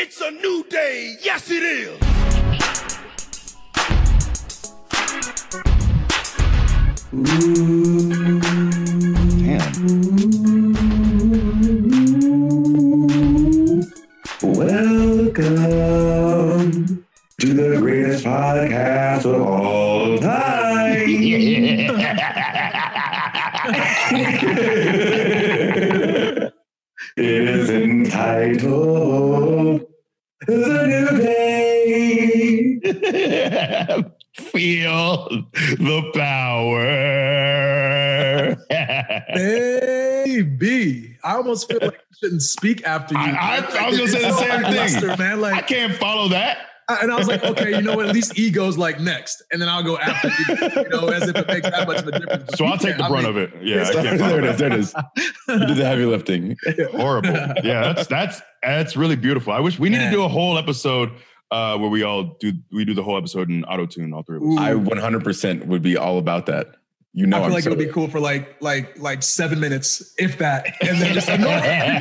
It's a new day. Yes, it is. Welcome the power. Baby, I almost feel like I shouldn't speak after you. I, I, I was gonna say the same lackluster, thing. man. Like, I can't follow that. I- and I was like, okay, you know what? At least E goes like next, and then I'll go after you. You know, as if it makes that much of a difference. So I'll take the brunt of it. Yeah, I can't follow there it is. There it is. You did the heavy lifting. horrible. Yeah, that's that's that's really beautiful. I wish we need Man. to do a whole episode uh, where we all do we do the whole episode in auto tune, all three of us. Ooh. I 100% would be all about that. You know, I feel I'm like so- it would be cool for like like like seven minutes, if that, and then just like,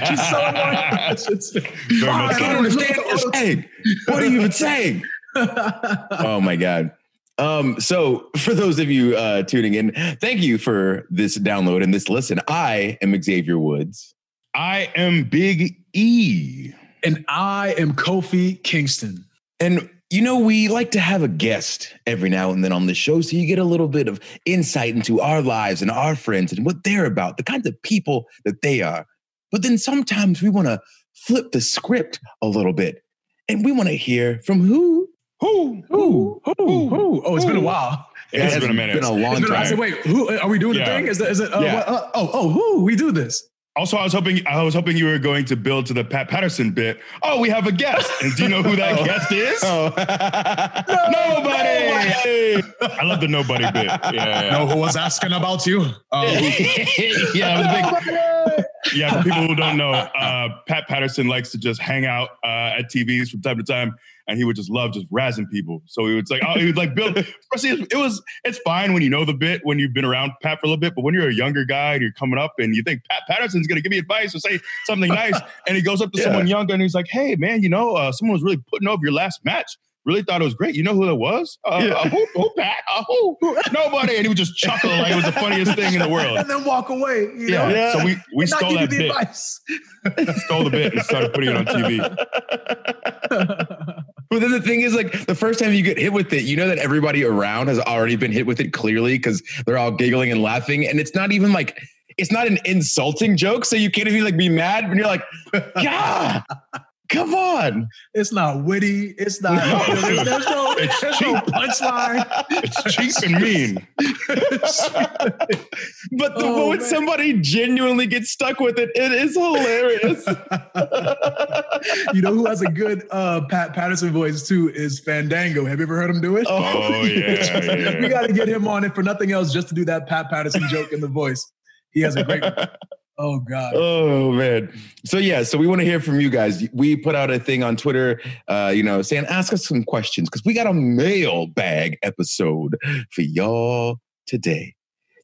just so annoying. It's just- much I so. don't understand what you're saying. What are you even saying? oh my god. Um, so for those of you uh, tuning in, thank you for this download and this listen. I am Xavier Woods. I am Big E. and I am Kofi Kingston. And you know, we like to have a guest every now and then on the show so you get a little bit of insight into our lives and our friends and what they're about, the kinds of people that they are. But then sometimes we want to flip the script a little bit and we want to hear from who? Who? Who? Who? Who? Oh, it's been a while. It has It's been a minute. It's been a long been, I time. said, wait, who are we doing Yeah. the thing? Is it? Is it? Uh, Yeah. what- uh, oh, oh, who? We do this. Also, I was hoping I was hoping you were going to build to the Pat Patterson bit. Oh, we have a guest, and do you know who that Oh. guest is? Oh. Nobody. I love the nobody bit. Yeah, yeah. Know who was asking about you? Uh, yeah, was big, yeah. For people who don't know, uh, Pat Patterson likes to just hang out uh, at TVs from time to time, and he would just love just razzing people. So he would like, oh, he would like build. It was it's fine when you know the bit when you've been around Pat for a little bit, but when you're a younger guy and you're coming up and you think Pat Patterson's gonna give me advice or say something nice, and he goes up to Yeah. someone younger and he's like, hey man, you know, uh, someone was really putting over your last match. Really thought it was great. You know who that was? Uh, Yeah. uh, who, who, Pat? Uh, who? Nobody. And he would just chuckle like it was the funniest thing in the world. and then walk away. You know? Yeah. So we we And stole that bit, stole the bit, and started putting it on TV. But then the thing is, like, the first time you get hit with it, you know that everybody around has already been hit with it clearly because they're all giggling and laughing. And it's not even like, it's not an insulting joke. So you can't even like be mad when you're like, yeah, come on. it's not witty. It's not. No. there's, there's no, It's there's no cheap. punchline. It's cheap and mean. But the Oh, moment man. somebody genuinely gets stuck with it, it is hilarious. you know who has a good uh, Pat Patterson voice too is Fandango. Have you ever heard him do it? Oh yeah, yeah. we got to get him on it for nothing else, just to do that Pat Patterson joke in the voice. He has a great. Oh God. Oh man. So yeah, so we want to hear from you guys. We put out a thing on Twitter, uh, you know, saying ask us some questions because we got a mailbag episode for y'all today.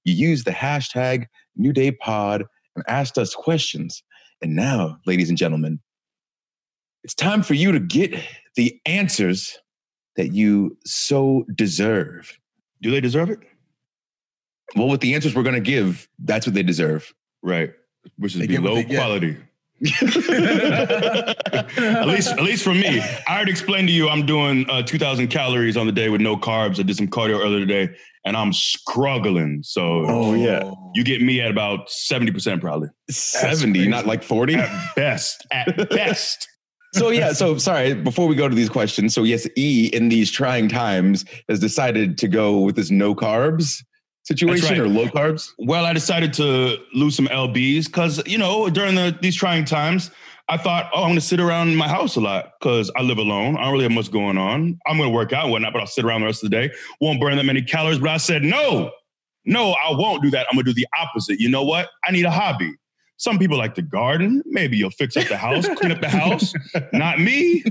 You used the hashtag New Day Pod and asked us questions. And now, ladies and gentlemen, it's time for you to get the answers that you so deserve. Do they deserve it? Well, with the answers we're gonna give, that's what they deserve. Right. Which is They be get what low they get. quality. at least, at least for me, I already explained to you I'm doing uh, 2,000 calories on the day with no carbs. I did some cardio earlier today, and I'm struggling. So Oh, yeah. you get me at about 70% probably 70, not like 40. at best. At best. so yeah, so sorry, before we go to these questions. So yes, E in these trying times has decided to go with this no carbs situation right. or low carbs. Well, I decided to lose some lbs because you know during the, these trying times, I thought, oh, I'm going to sit around in my house a lot because I live alone. I don't really have much going on. I'm going to work out and whatnot, but I'll sit around the rest of the day. Won't burn that many calories. But I said, no, no, I won't do that. I'm going to do the opposite. You know what? I need a hobby. Some people like to garden. Maybe you'll fix up the house, clean up the house. Not me.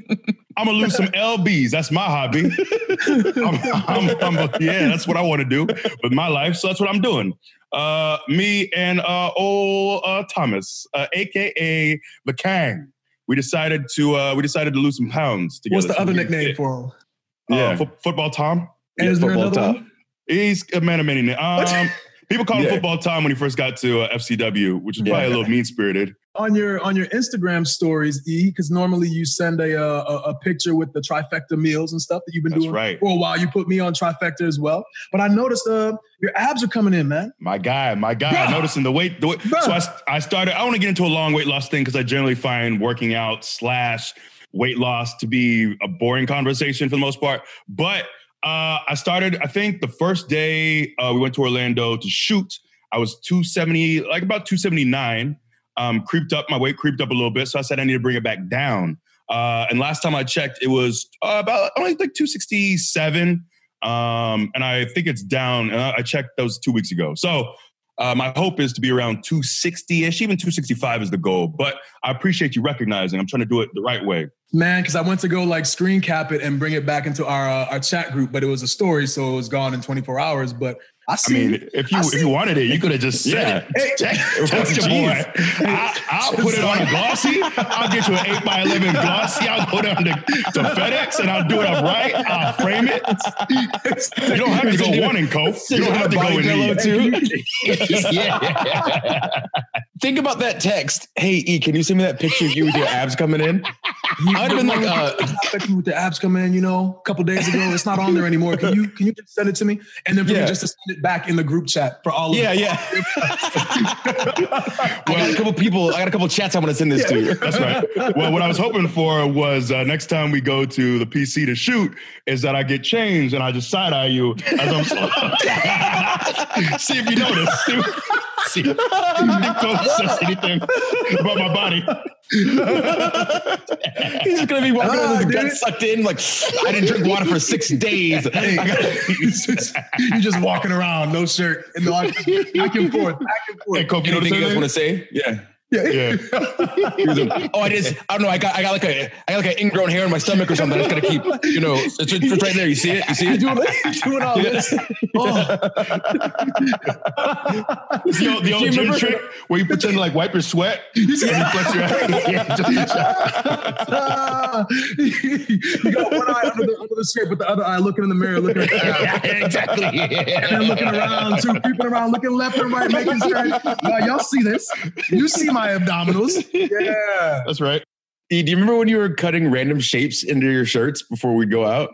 I'm gonna lose some lbs. That's my hobby. I'm, I'm- I'm- yeah, that's what I want to do with my life. So that's what I'm doing. Uh, me and uh, old uh, Thomas, uh, aka the Kang. we decided to uh, we decided to lose some pounds together. What's the so other nickname fit. for him? Uh, Yeah. fo- football Tom. And Yeah, is there another top. one? He's a man of many names. Um, people called him football Tom when he first got to uh, FCW, which is probably Yeah. a little mean spirited. on your on your Instagram stories, E, because normally you send a, uh, a a picture with the trifecta meals and stuff that you've been That's doing right. for a while. You put me on trifecta as well, but I noticed uh your abs are coming in, man. My guy, my guy. Bruh. Noticing the weight. The weight. Bruh. So I, I started. I want to get into a long weight loss thing because I generally find working out slash weight loss to be a boring conversation for the most part. But uh, I started. I think the first day uh, we went to Orlando to shoot, I was two seventy, like about two seventy nine. Um, creeped up. My weight creeped up a little bit, so I said I need to bring it back down. Uh, and last time I checked, it was uh, about only like two sixty seven. Um, and I think it's down. And I I checked those two weeks ago. So uh, my hope is to be around 260 ish, even 265 is the goal. But I appreciate you recognizing I'm trying to do it the right way. Man, because I went to go like screen cap it and bring it back into our uh, our chat group, but it was a story, so it was gone in 24 hours. But I I see. mean, if you if you wanted it, you could have just said Yeah. it. Hey, Text, text your boy. I, I'll put it on a glossy. I'll get you an 8 by 11 glossy. I'll go down to, to FedEx and I'll do it up right. I'll frame it. You don't have to go one and cope. You don't have to go in pillow too. yeah. Think about that text. Hey, E, can you send me that picture of you with your abs coming in? I'd have been like, the uh, one with the- abs coming in, you know, a couple days ago. It's not on there anymore. Can you can you just send it to me? And then for Yeah. me just to send it back in the group chat for all of Yeah, yeah. I got a couple people. I got a couple chats I want to send this to. That's right. Well, what I was hoping for was uh, next time we go to the PC to shoot, is that I get changed and I just side eye you as I'm. See if you notice. See, see if Nico says anything about my body. He's just gonna be walking Ah, around with his dude. gut sucked in, like I didn't drink water for six days. Hey, it's just- you just walking around, no shirt, and no, back and forth, back and Hey, forth. Kofi, you Anything you guys want to say? Yeah. Yeah. Yeah. He was like, oh, I just, I don't know. I got, I got like a, I got like an ingrown hair in my stomach or something. I just gotta keep, you know, it's, it's right there. You see it? You see You're it? doing, you're doing all this. Oh, It's the old, the old gym trick where you pretend to like wipe your sweat and you flex your yeah, you got one eye under the, under the shirt, but the other eye looking in the mirror, looking at the abs. exactly. and looking around too, creeping around, looking left and right, making sure uh, y'all see this. You see my abdominals. Yeah. That's right. E, do you remember when you were cutting random shapes into your shirts before we go out?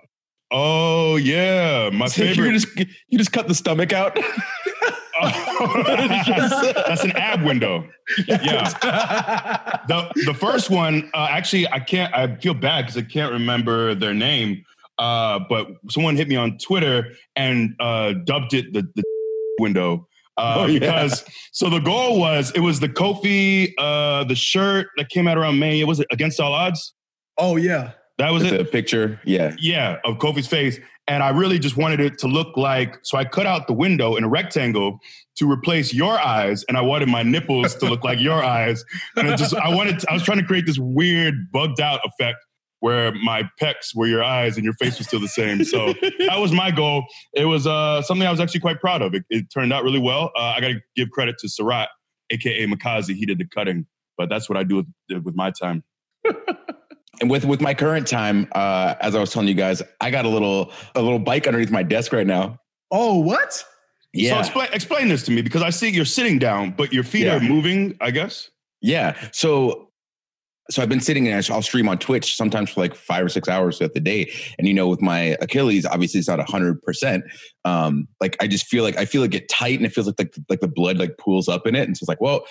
Oh yeah, my you favorite. just, you just cut the stomach out. That's an ab window. Yeah. The the first one, uh, actually, I can't. I feel bad because I can't remember their name. Uh, but someone hit me on Twitter and uh, dubbed it the, the window. Uh, Oh, yeah. Because so the goal was it was the Kofi uh, the shirt that came out around May. It was against all odds. Oh yeah. That was With it. the picture. Yeah. Yeah, of Kofi's face. And I really just wanted it to look like, so I cut out the window in a rectangle to replace your eyes, and I wanted my nipples to look like your eyes. And I just, I wanted, I was trying to create this weird bugged out effect where my pecs were your eyes and your face was still the same. So that was my goal. It was uh, something I was actually quite proud of. It, it turned out really well. Uh, I got to give credit to Sarat, aka Makazi. He did the cutting, but that's what I do with, with my time. And with with my current time, uh, as I was telling you guys, I got a little a little bike underneath my desk right now. Oh what? Yeah. So Yeah. explain explain this to me because I see you're sitting down, but your feet Yeah. are moving. I guess. Yeah. So so I've been sitting and I'll stream on Twitch sometimes for like five or six hours throughout the day. And you know, with my Achilles, obviously it's not a hundred percent. Um, like I just feel like I feel like it tight and it feels like like, like the blood like pools up in it. And so it's like, well,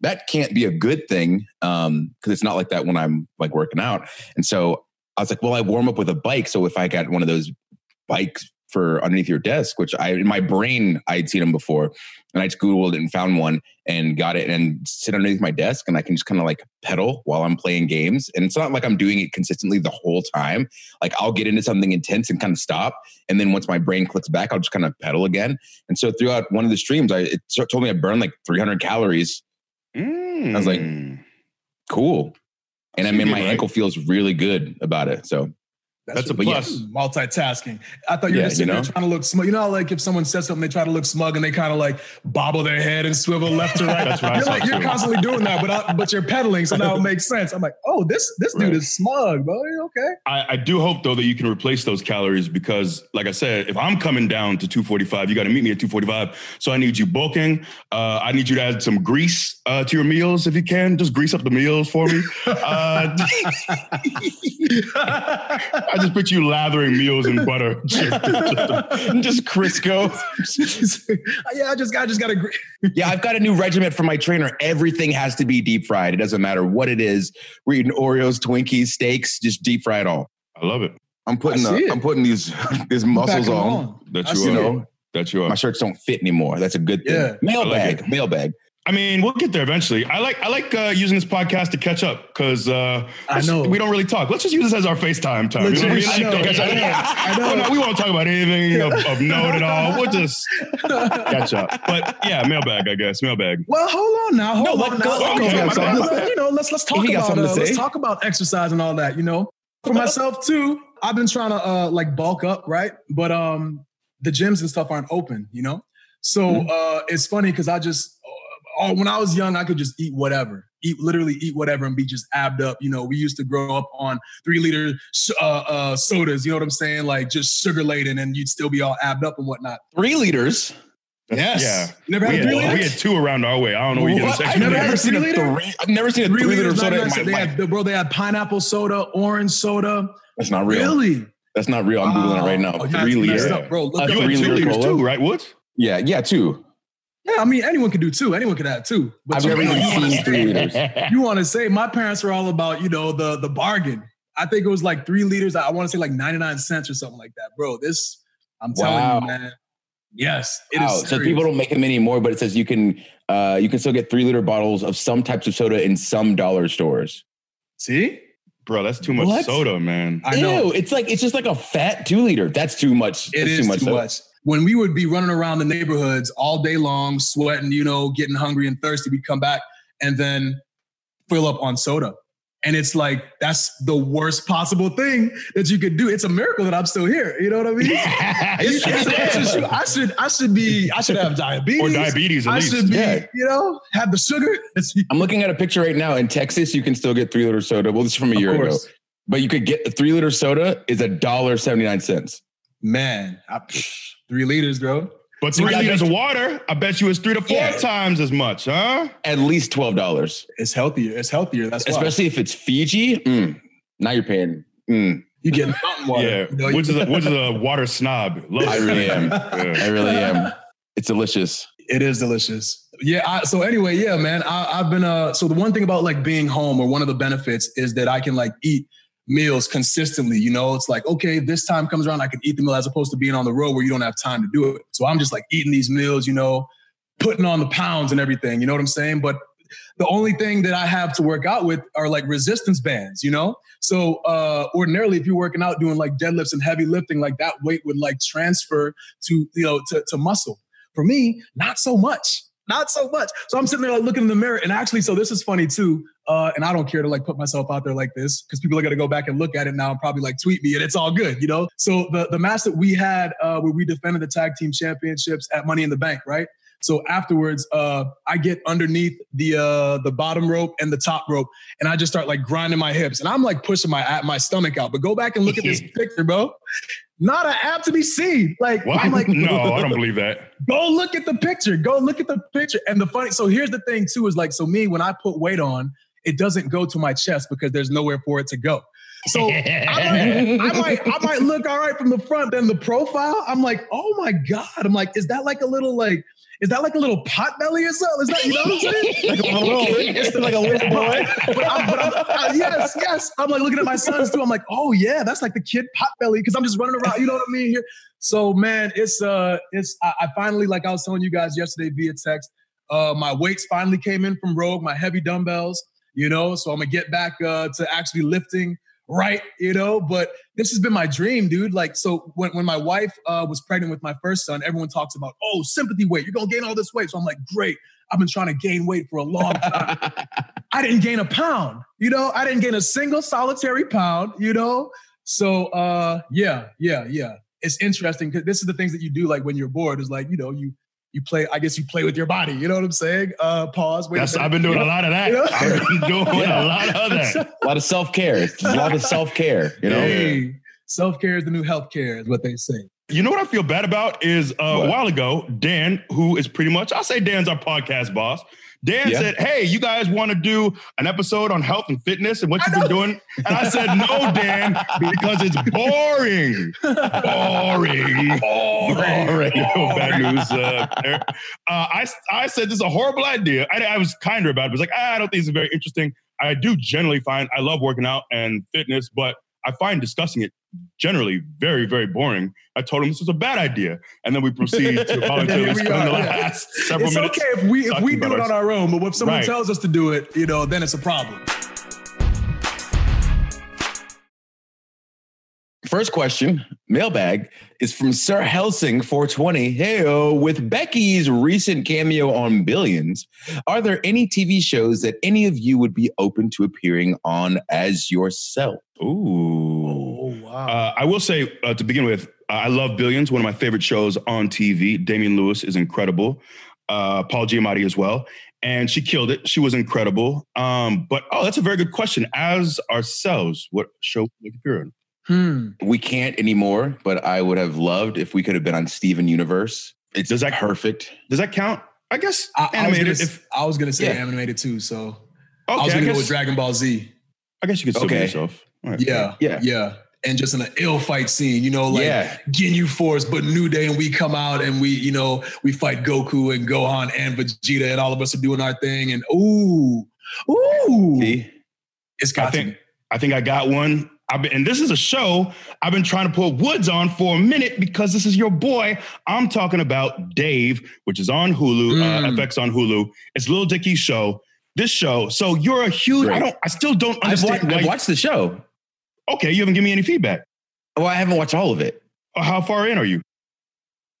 that can't be a good thing. Um, because it's not like that when I'm like working out. And so I was like, well, I warm up with a bike. So if I got one of those bikes for underneath your desk, which I in my brain I'd seen them before, and I just googled it and found one and got it and sit underneath my desk and I can just kind of like pedal while I'm playing games. And it's not like I'm doing it consistently the whole time. Like I'll get into something intense and kind of stop, and then once my brain clicks back, I'll just kind of pedal again. And so throughout one of the streams, I it told me I burned like 300 calories. I was like, mm. Cool. And I mean, my right. ankle feels really good about it. So That's a But yes. plus. multitasking. I thought you were Yeah, just sitting you there trying to look smug. You know, how, like if someone says something, they try to look smug and they kind of like bobble their head and swivel left to right. That's what you're like, you're constantly doing that, but I, but you're pedaling, so now it makes sense. I'm like, oh, this this dude Right. is smug, bro. Okay. I, I do hope though that you can replace those calories because, like I said, if I'm coming down to 245, you got to meet me at 245. So I need you bulking. Uh, I need you to add some grease uh, to your meals if you can. Just grease up the meals for me. Uh, I just picture you lathering meals in butter. And just Crisco. yeah, I just I just got to. Yeah, I've got a new regiment from my trainer. Everything has to be deep fried. It doesn't matter what it is. We're eating Oreos, Twinkies, steaks, just deep fry it all. I love it. I'm putting I see the, it. I'm putting these these muscles on. on. That you see are. You it. know, That you are. my shirts don't fit anymore. That's a good thing. Yeah. Mailbag, I like mailbag. I mean, we'll get there eventually. I like I like uh, using this podcast to catch up because uh, I know. we don't really talk. Let's just use this as our FaceTime time. You know what I mean? I know, catch up. I know, I know. Well, no, we won't talk about anything of, of note at all. We'll just catch up. But yeah, mailbag, I guess. Mailbag. Well, hold on now. Hold No, on let- now. go- okay, Okay, my bad, my bad. You know, let's let's talk If got about something uh, to let's say. talk about exercise and all that. You know, for myself too. I've been trying to uh like bulk up, right? But um, the gyms and stuff aren't open. You know, so Mhm. uh, it's funny because I just oh, when I was young, I could just eat whatever, eat literally eat whatever and be just abbed up. You know, we used to grow up on three liter uh, uh, sodas. You know what I'm saying? Like just sugar laden, and you'd still be all abbed up and whatnot. Three liters. Yes. Yeah. You never We had had, a three we had two around our way. I don't know where you get What? this I've never Never seen a Three. I've never seen a Three three liter liters, soda in my. They life. had, bro, they had pineapple soda, orange soda. That's not real. Really? That's not real. I'm googling it right now. Oh, Three that's messed liter. up, bro. Look A up You had two liters cola? too, right? What? Yeah, yeah, two. Yeah, I mean, anyone could do two. Anyone could have two. But I've you, never even wanna seen three say, liters. you want to say my parents were all about, you know, the the bargain. I think it was like three liters. I want to say like 99 cents or something like that. Bro, this, I'm telling you, man. Yes, it is. Wow. So serious. people don't make them anymore, but it says you can uh, you can still get three liter bottles of some types of soda in some dollar stores. see. Bro, that's too much What? soda, man. I know. Ew, it's like it's just like a fat two liter. That's too much. It That's is too much. soda. When we would be running around the neighborhoods all day long, sweating, you know, getting hungry and thirsty, we'd come back and then fill up on soda. And it's like that's the worst possible thing that you could do. It's a miracle that I'm still here. You know what I mean? It's- it's- it's a- I should I should be I should have diabetes. or diabetes at I least. should be, Yeah. you know, have the sugar. I'm looking at a picture right now in Texas. You can still get three liter soda. Well, this is from a Of year ago, but you could get a three liter soda is a dollar seventy nine cents. Man, I, three liters, bro. But three liters of you- water, I bet you it's three to four Yeah. times as much, huh? At least twelve dollars, It's healthier. It's healthier. That's why. especially if it's Fiji. Mm, now you're paying. Mm, you get mountain water. Yeah. You know, Which is a, which is a water snob. Love I it. really am. Yeah. I really am. It's delicious. It is delicious. Yeah. I, so anyway, yeah, man. I, I've been uh. So the one thing about like being home, or one of the benefits, is that I can like eat meals consistently. You know, it's like okay, this time comes around, I can eat the meal as opposed to being on the road where you don't have time to do it. So I'm just like eating these meals. You know, putting on the pounds and everything. You know what I'm saying? But the only thing that I have to work out with are like resistance bands. You know. So uh, ordinarily, if you're working out doing like deadlifts and heavy lifting, like that weight would like transfer to you know to, to muscle. For me, not so much. Not so much. So I'm sitting there like looking in the mirror, and actually, so this is funny too. Uh, and I don't care to like put myself out there like this because people are gonna go back and look at it now and probably like tweet me, and it's all good, you know. So the the match that we had uh, where we defended the tag team championships at Money in the Bank, right? So afterwards, uh, I get underneath the uh, the bottom rope and the top rope, and I just start like grinding my hips, and I'm like pushing my my stomach out. But go back and look at this picture, bro. Not an ab to be seen. Like What? I'm like, no, I don't believe that. go look at the picture. Go look at the picture. And the funny, so here's the thing too, is like, so me, when I put weight on, it doesn't go to my chest because there's nowhere for it to go. So I might, I might, I might look all right from the front. Then the profile, I'm like, oh my God. I'm like, is that like a little like, is that like a little pot belly or something? Is that, you know what I'm saying? Like a little. It's like a little boy. But I'm, but I'm uh, yes, yes. I'm like looking at my sons too. I'm like, oh yeah, that's like the kid pot belly because I'm just running around. You know what I mean? Here. So man, it's uh, it's I, I finally like I was telling you guys yesterday via text. Uh, my weights finally came in from Rogue, my heavy dumbbells. You know, so I'm gonna get back uh, to actually lifting right. You know, but this has been my dream, dude. Like, so when when my wife uh, was pregnant with my first son, everyone talks about, oh, sympathy weight. You're gonna gain all this weight. So I'm like, great. I've been trying to gain weight for a long time. I didn't gain a pound. You know, I didn't gain a single solitary pound. You know, So uh yeah, yeah, yeah. It's interesting because this is the things that you do like when you're bored, is like, you know, you you play, I guess you play with your body. You know what I'm saying? Uh pause. Wait That's. I've been doing You a lot of that. You know? I've been doing Yeah. a lot of that. A lot of self care. A lot of self care. You know. Hey, self-care is the new healthcare, is what they say. You know what I feel bad about is uh, a while ago, Dan, who is pretty much, I'll say Dan's our podcast boss. Dan Yeah. said, Hey, you guys want to do an episode on health and fitness and what you've been doing? And I said, No, Dan, because it's boring. Boring. Boring. Bad news. Uh, there. uh, I, I said, This is a horrible idea. I, I was kinder about it. I was like, ah, I don't think it's very interesting. I do generally find I love working out and fitness, but I find discussing it generally very, very boring. I told him this was a bad idea. And then we proceed to voluntarily spend the are, yeah. last several It's minutes. okay if we if we do it on our own, but if someone Right. tells us to do it, you know, then it's a problem. First question, mailbag, is from Sir Helsing 420. Heyo, with Becky's recent cameo on Billions, are there any TV shows that any of you would be open to appearing on as yourself? Ooh. wow. Uh, I will say uh, to begin with, uh, I love Billions, one of my favorite shows on TV. Damian Lewis is incredible. Uh, Paul Giamatti as well. And she killed it. She was incredible. Um, but oh, that's a very good question. As ourselves, what show would we appear in? Hmm. We can't anymore, but I would have loved if we could have been on Steven Universe. It's Does that- perfect. Does that count? I guess I, I was gonna, animated. if, I was gonna say Yeah. animated too, so okay, I was gonna guess, go with Dragon Ball Z. I guess you could still be Okay. yourself. All right. Yeah, Yeah. yeah. And just in an ill fight scene, you know, like yeah. Ginyu Force, but New Day, and we come out and we, you know, we fight Goku and Gohan and Vegeta, and all of us are doing our thing. And ooh, ooh, See? it's got I think. I think I got one. I've been, and this is a show I've been trying to put Woods on for a minute because this is your boy. I'm talking about Dave, which is on Hulu, uh, Mm. FX on Hulu. It's Lil Dicky's show. This show. So you're a huge. I don't. I still don't I've, understand. watched, I've watched the show. okay, you haven't given me any feedback. Well, I haven't watched all of it. Uh, How far in are you,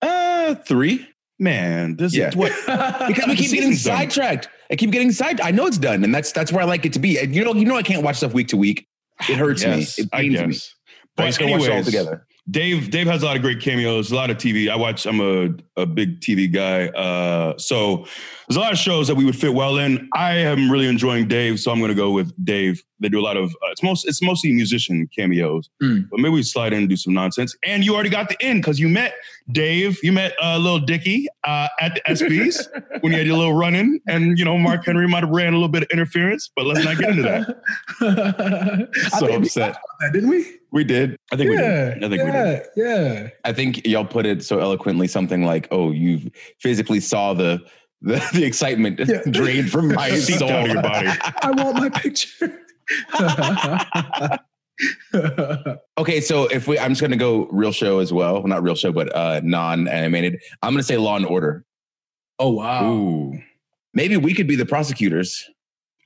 Uh, three. man? This Yeah. is what. Because we keep getting season's done. sidetracked. I keep getting side. I know it's done, and that's that's where I like it to be. And you know, you know, I can't watch stuff week to week. It hurts Yes, me. It pains me. But But gotta watch it all together. Dave Dave has a lot of great cameos, a lot of TV. I watch. I'm a a big TV guy, uh, so there's a lot of shows that we would fit well in. I am really enjoying Dave, so I'm going to go with Dave. They do a lot of uh, it's most it's mostly musician cameos, Mm. but maybe we slide in and do some nonsense. And you already got the end because you met Dave, you met uh, little Dicky uh, at the SBs when you had your little run in, and you know Mark Henry might have ran a little bit of interference, but let's not get into that. So upset. that, didn't we? We did. I think we did. I think yeah, we did. yeah. I think y'all put it so eloquently, something like, "Oh, you physically saw the the, the excitement Yeah. drained from my soul out of your body. I want my picture. okay, so if we, I'm just gonna go real show as well. Well, not real show, but uh, non-animated. I'm gonna say Law and Order. oh wow. Ooh. Maybe we could be the prosecutors.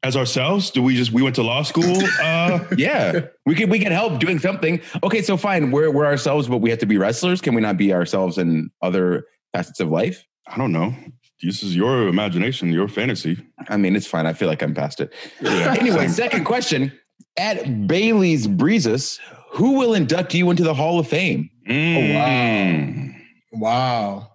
As ourselves, do we just we went to law school? Uh, Yeah, we could we could help doing something. Okay, so fine, we're we're ourselves, but we have to be wrestlers. Can we not be ourselves in other facets of life? I don't know. This is your imagination, your fantasy. I mean, it's fine. I feel like I'm past it. Yeah. Anyway, second question: At Bailey's Breezes, who will induct you into the Hall of Fame? Mm. Wow. Wow.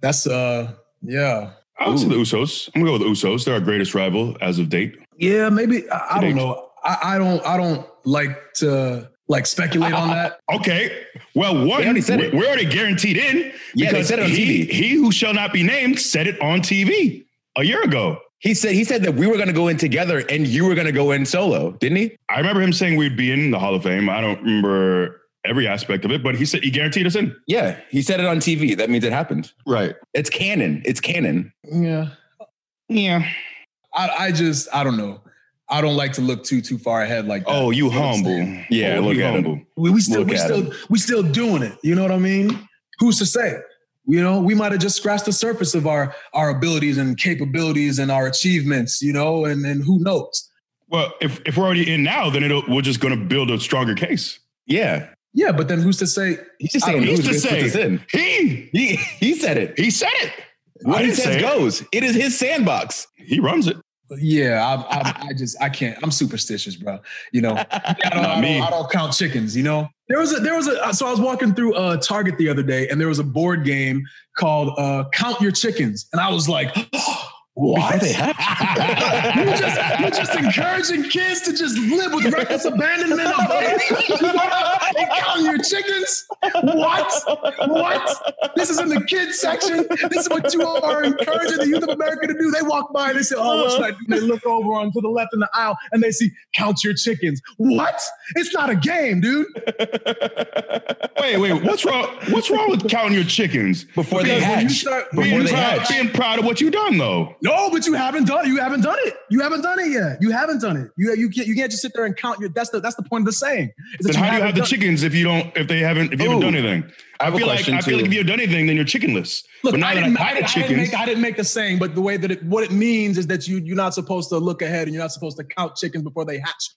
That's uh yeah. I would say the Usos. I'm gonna go with the Usos. They're our greatest rival as of date. Yeah, maybe I, I don't know. I, I don't I don't like to like speculate on that. Okay. Well, one, already said we- it. we're already guaranteed in Yeah, they said it on he, TV. he who shall not be named said it on TV a year ago. He said he said that we were going to go in together and you were going to go in solo, didn't he? I remember him saying we'd be in the Hall of Fame. I don't remember every aspect of it, but he said he guaranteed us in. Yeah, he said it on TV. That means it happened. Right. It's canon. It's canon. Yeah. Yeah. I, I just I don't know. I don't like to look too too far ahead like that. Oh, you know humble. Yeah, oh, look you at him. We, we still Look we still him. we still doing it. You know what I mean? Who's to say? You know, we might have just scratched the surface of our our abilities and capabilities and our achievements, you know, and and who knows? Well, if, if we're already in now, then it'll, we're just going to build a stronger case. Yeah, Yeah, but then who's to say? he's just saying don't who's to Who's put in. He He he said it. he said it. What he says say it. goes. It is his sandbox. He runs it. Yeah, I, I, I just I can't. I'm superstitious, bro. You know, I don't, I don't, I don't count chickens. You know, there was a there was a so I was walking through uh, Target the other day, and there was a board game called uh, Count Your Chickens, and I was like, what? you're just you're just encouraging kids to just live with reckless abandonment of and counting your chickens. What? What? This is in the kids section. This is what you are encouraging the youth of America to do. They walk by and they say, "Oh, what should I do?" They look over on to the left in the aisle and they see "Count your chickens." What? It's not a game, dude. wait, wait, what's wrong? What's wrong with counting your chickens? Before they Because when you hatch. start- Before Being they proud, hatch. being proud of what you've done, though. No, but you haven't done it. You haven't done it. You haven't done it yet. You haven't done it. You you can't you can't just sit there and count your. That's the that's the point of the saying. is Then how do you haven't the done- chickens if you don't? If they haven't? If you haven't done anything? I I, have a feel like question, I feel like if you've done anything, then you're chickenless. Look, but now I didn't, I've I, had didn't, I, didn't chickens, make, I didn't make the saying, but the way that it, what it means is that you you're not supposed to look ahead and you're not supposed to count chickens before they hatch.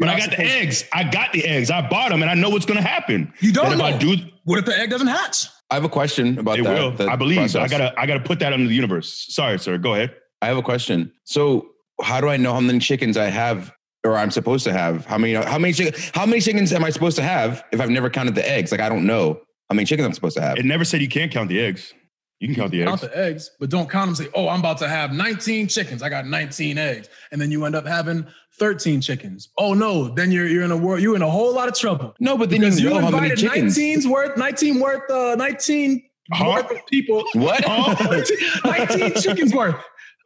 You're but I got the supposed- eggs. I got the eggs. I bought them, and I know what's going to happen. You don't That if know. I do, What if the egg doesn't hatch? I have a question about it that. will. that I believe. process. I gotta. I gotta put that into the universe. Sorry, sir. Go ahead. I have a question. So, how do I know how many chickens I have, or I'm supposed to have? How many? How many chickens How many chickens am I supposed to have if I've never counted the eggs? Like I don't know how many chickens I'm supposed to have. It never said you can't count the eggs. You can count the Count eggs. the eggs, but don't count them. Say, oh, I'm about to have 19 chickens. I got 19 eggs, and then you end up having 13 chickens. Oh no, then you're you're in a world. You're in a whole lot of trouble. no, but then Because you you know how many invited chickens. 19's worth, 19 worth, uh, 19 Huh? worth of people. What? 19 chickens worth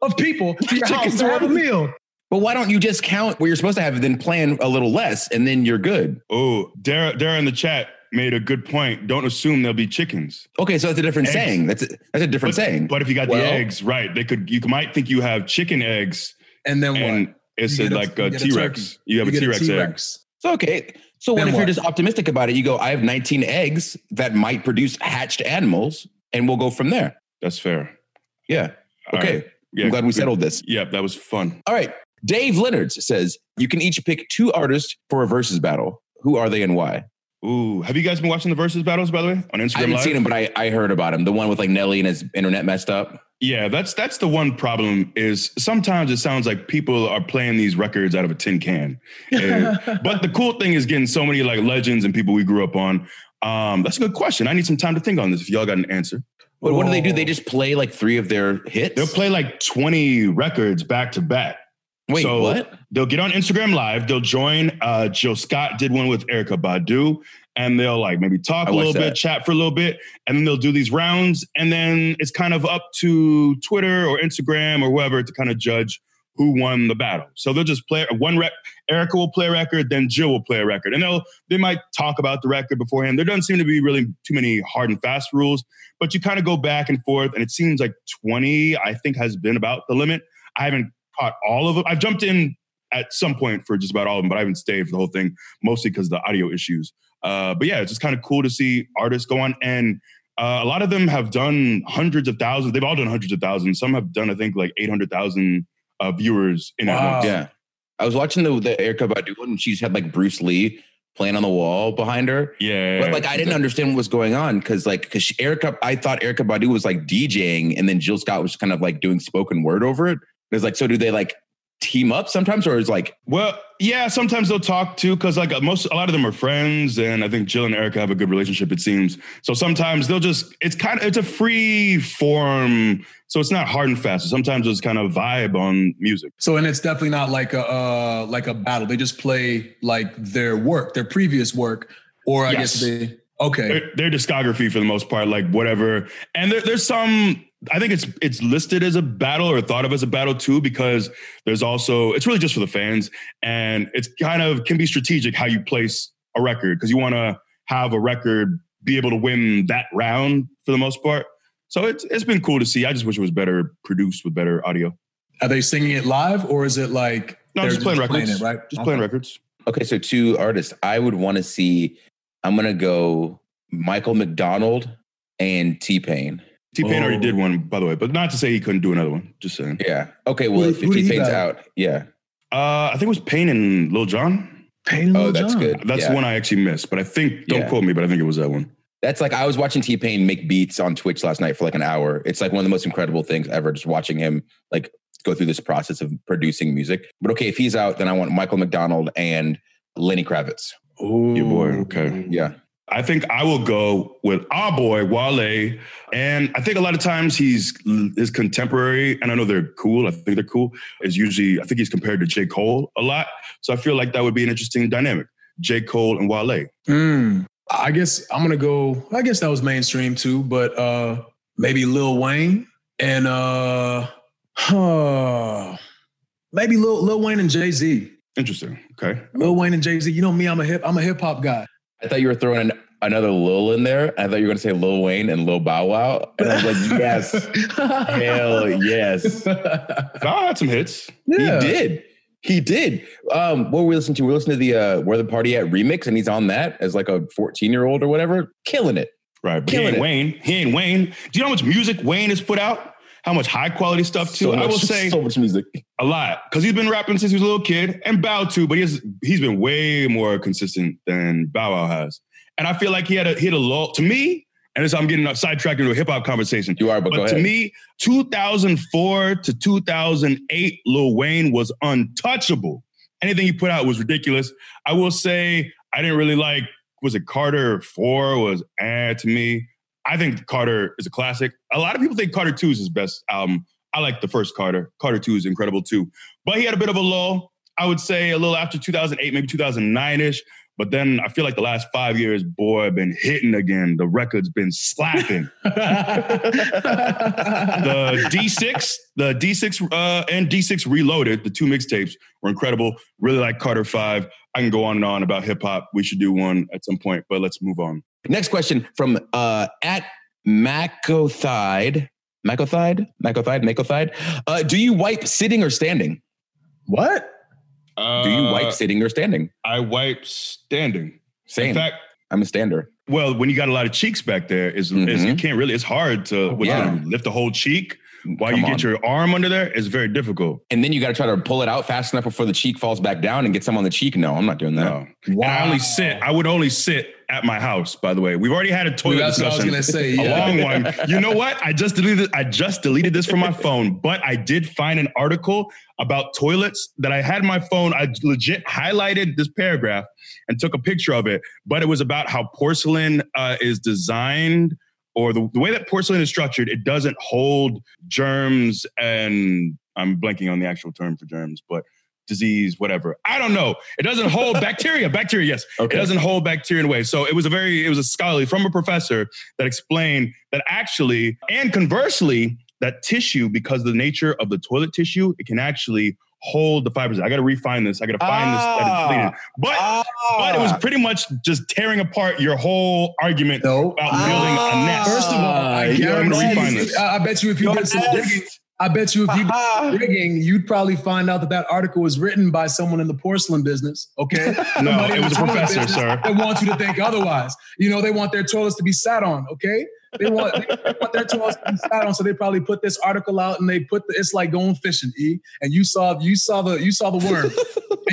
of people to your house Chickens to have a meal. But why don't you just count what you're supposed to have, and then plan a little less, and then you're good? Oh, Dara, Dara in the chat made a good point. Don't assume there'll be chickens. Okay, so that's a different Eggs. saying. That's a, that's a different But, saying. but if you got Well- the eggs, right? They could. You might think you have chicken eggs, And then and what? It's You a, get a- like you a a T Rex? You have You a get T Rex egg. So okay. So what Then if you're just optimistic about it? You go, I have 19 eggs that might produce hatched animals, and we'll go from there. That's fair. Yeah. All Okay. right. Yeah, I'm glad we settled this. Yeah, that was fun. All right. Dave Leonards says you can each pick two artists for a versus battle. Who are they and why? Ooh, have you guys been watching the versus battles by the way on Instagram I haven't Live? seen him, but I, I heard about him. The one with like Nelly and his internet messed up. Yeah, that's that's the one problem. Is sometimes it sounds like people are playing these records out of a tin can. And- but the cool thing is getting so many like legends and people we grew up on. Um, that's a good question. I need some time to think on this. If y'all got an answer, But what do they do? They Oh. just play like three of their hits. they'll play like twenty records back to back. Wait, so- what? They'll get on Instagram Live. They'll join. Uh, Jill Scott did one with Erykah Badu, and they'll like maybe talk I a little watched bit, chat for a little bit, and then they'll do these rounds. And then it's kind of up to Twitter or Instagram or whoever to kind of judge who won the battle. So they'll just play one rec. Erykah will play a record, then Jill will play a record, and they'll they might talk about the record beforehand. There doesn't seem to be really too many hard and fast rules, but you kind of go back and forth, and it seems like twenty, I think, has been about the limit. I haven't caught all of them. I've jumped in at some point for just about all of them, but I haven't stayed for the whole thing, mostly because of the audio issues. Uh, but yeah, it's just kind of cool to see artists go on. And uh, a lot of them have done hundreds of thousands. They've all done hundreds of thousands. Some have done, I think, like 800,000 uh, viewers in Wow. a. Yeah. I was watching the, the Erykah Badu one and she's had like Bruce Lee playing on the wall behind her. Yeah. But like I didn't understand what was going on because like because Erykah, I thought Erykah Badu was like DJing and then Jill Scott was kind of like doing spoken word over it. It's like, so do they like team up sometimes, or is like Well, yeah, sometimes they'll talk too, because like most, a lot of them are friends, and I think Jill and Erykah have a good relationship. It seems so. Sometimes they'll just, it's kind of, it's a free form, so it's not hard and fast. Sometimes it's kind of vibe on music. So and it's definitely not like a uh, like a battle. They just play like their work, their previous work, or I Yes. guess they okay. Their, their discography for the most part, like whatever. And there, there's some. I think it's it's listed as a battle or thought of as a battle too, because there's also it's really just for the fans, and it's kind of can be strategic how you place a record because you want to have a record be able to win that round for the most part. So it's it's been cool to see. I just wish it was better produced with better audio. Are they singing it live or is it like No, they're just playing records. it, right? Just Okay. playing records. okay, so two artists. I would want to see. I'm gonna go Michael McDonald and T Pain. T Pain already Oh. did one, by the way, but not to say he couldn't do another one. Just saying. Yeah. Okay. Well, Who- if, T Pain's out, yeah. Uh, I think it was Pain and Lil Jon. Pain and Oh, Lil that's Jon. good. That's Yeah. the one I actually missed, but I think don't Yeah. quote me, but I think it was that one. That's like I was watching T Pain make beats on Twitch last night for like an hour. It's like one of the most incredible things ever. Just watching him like go through this process of producing music. But okay, if he's out, then I want Michael McDonald and Lenny Kravitz. Ooh. Your boy, okay. Yeah. I think I will go with our boy Wale, and I think a lot of times he's his contemporary, and I know they're cool. I think they're cool. Is usually I think he's compared to J Cole a lot, so I feel like that would be an interesting dynamic. J Cole and Wale. Mm, I guess I'm gonna go. I guess that was mainstream too, but uh maybe Lil Wayne and uh, huh, maybe Lil Lil Wayne and Jay Z. Interesting. Okay. Lil Wayne and Jay Z. You know me, I'm a hip I'm a hip hop guy. I thought you were throwing an, another Lil in there. I thought you were going to say Lil Wayne and Lil Bow Wow. And I was like, yes, hell yes. I had some hits. Yeah. He did. He did. Um, what were we listening to? We are listening to the uh, Where the Party at remix, and he's on that as like a 14 year old or whatever, killing it. Right. But he Killing ain't it. Wayne. He ain't Wayne. Do you know how much music Wayne has put out? How much high quality stuff too? So I will say so much music. a lot because he's been rapping since he was a little kid and Bow too, but he has he's been way more consistent than Bow Wow has. And I feel like he had a hit a lull to me. And this I'm getting sidetracked into a hip hop conversation. You are, but, But to me, 2004 to 2008, Lil Wayne was untouchable. Anything he put out was ridiculous. I will say I didn't really like. Was it Carter Four? Was eh to me. I think Carter is a classic. A lot of people think Carter Two is his best album. I like the first Carter. Carter Two is incredible too. But he had a bit of a lull. I would say a little after 2008, maybe 2009 ish. But then I feel like the last five years, boy, been hitting again. The record's been slapping. the D6, the D6 uh, and D6 Reloaded, the two mixtapes were incredible. Really like Carter Five. I can go on and on about hip hop. We should do one at some point, but let's move on. Next question from uh, at Macothide. Macothide? Macothide? Macothide? Uh, do you wipe sitting or standing? what? Do you Uh, wipe sitting or standing? I wipe standing. Same. In fact, I'm a stander. well, when you got a lot of cheeks back there, is is Mhm. you can't really. It's hard to what, Yeah. lift a whole cheek while Come you on. get your arm under there. It's very difficult. And then you got to try to pull it out fast enough before the cheek falls back down and get some on the cheek. No, I'm not doing that. No. And I only sit. I would only sit at my house. By the way, we've already had a toilet That's what I was discussion. gonna say. a long one. You know what? I just deleted. I just deleted this from my phone, but I did find an article about toilets that I had in my phone. I legit highlighted this paragraph and took a picture of it. But it was about how porcelain uh, is designed, or the, the way that porcelain is structured. It doesn't hold germs, and I'm blanking on the actual term for germs, but disease, whatever. I don't know. It doesn't hold bacteria. Bacteria, yes. Okay. It doesn't hold bacteria in a way. So it was a very, it was a scholarly from a professor that explained that actually, and conversely, that tissue, because of the nature of the toilet tissue, it can actually hold the fibers. I got to refine this. I got to find this. that it's Ah. deleted. But but it was pretty much just tearing apart your whole argument No. about building a nest. First of all, I Ah, I'm gonna refine this. I I bet you if you did some digging, I bet you if you did digging, you'd probably find out that that article was written by someone in the porcelain business. Okay, No, it was a professor, sir. They want you to think otherwise. You know, they want their toilets to be sat on. Okay, they want, they want their toilets to be sat on, so they probably put this article out and they put the, it's like going fishing, e. And you saw you saw the you saw the worm,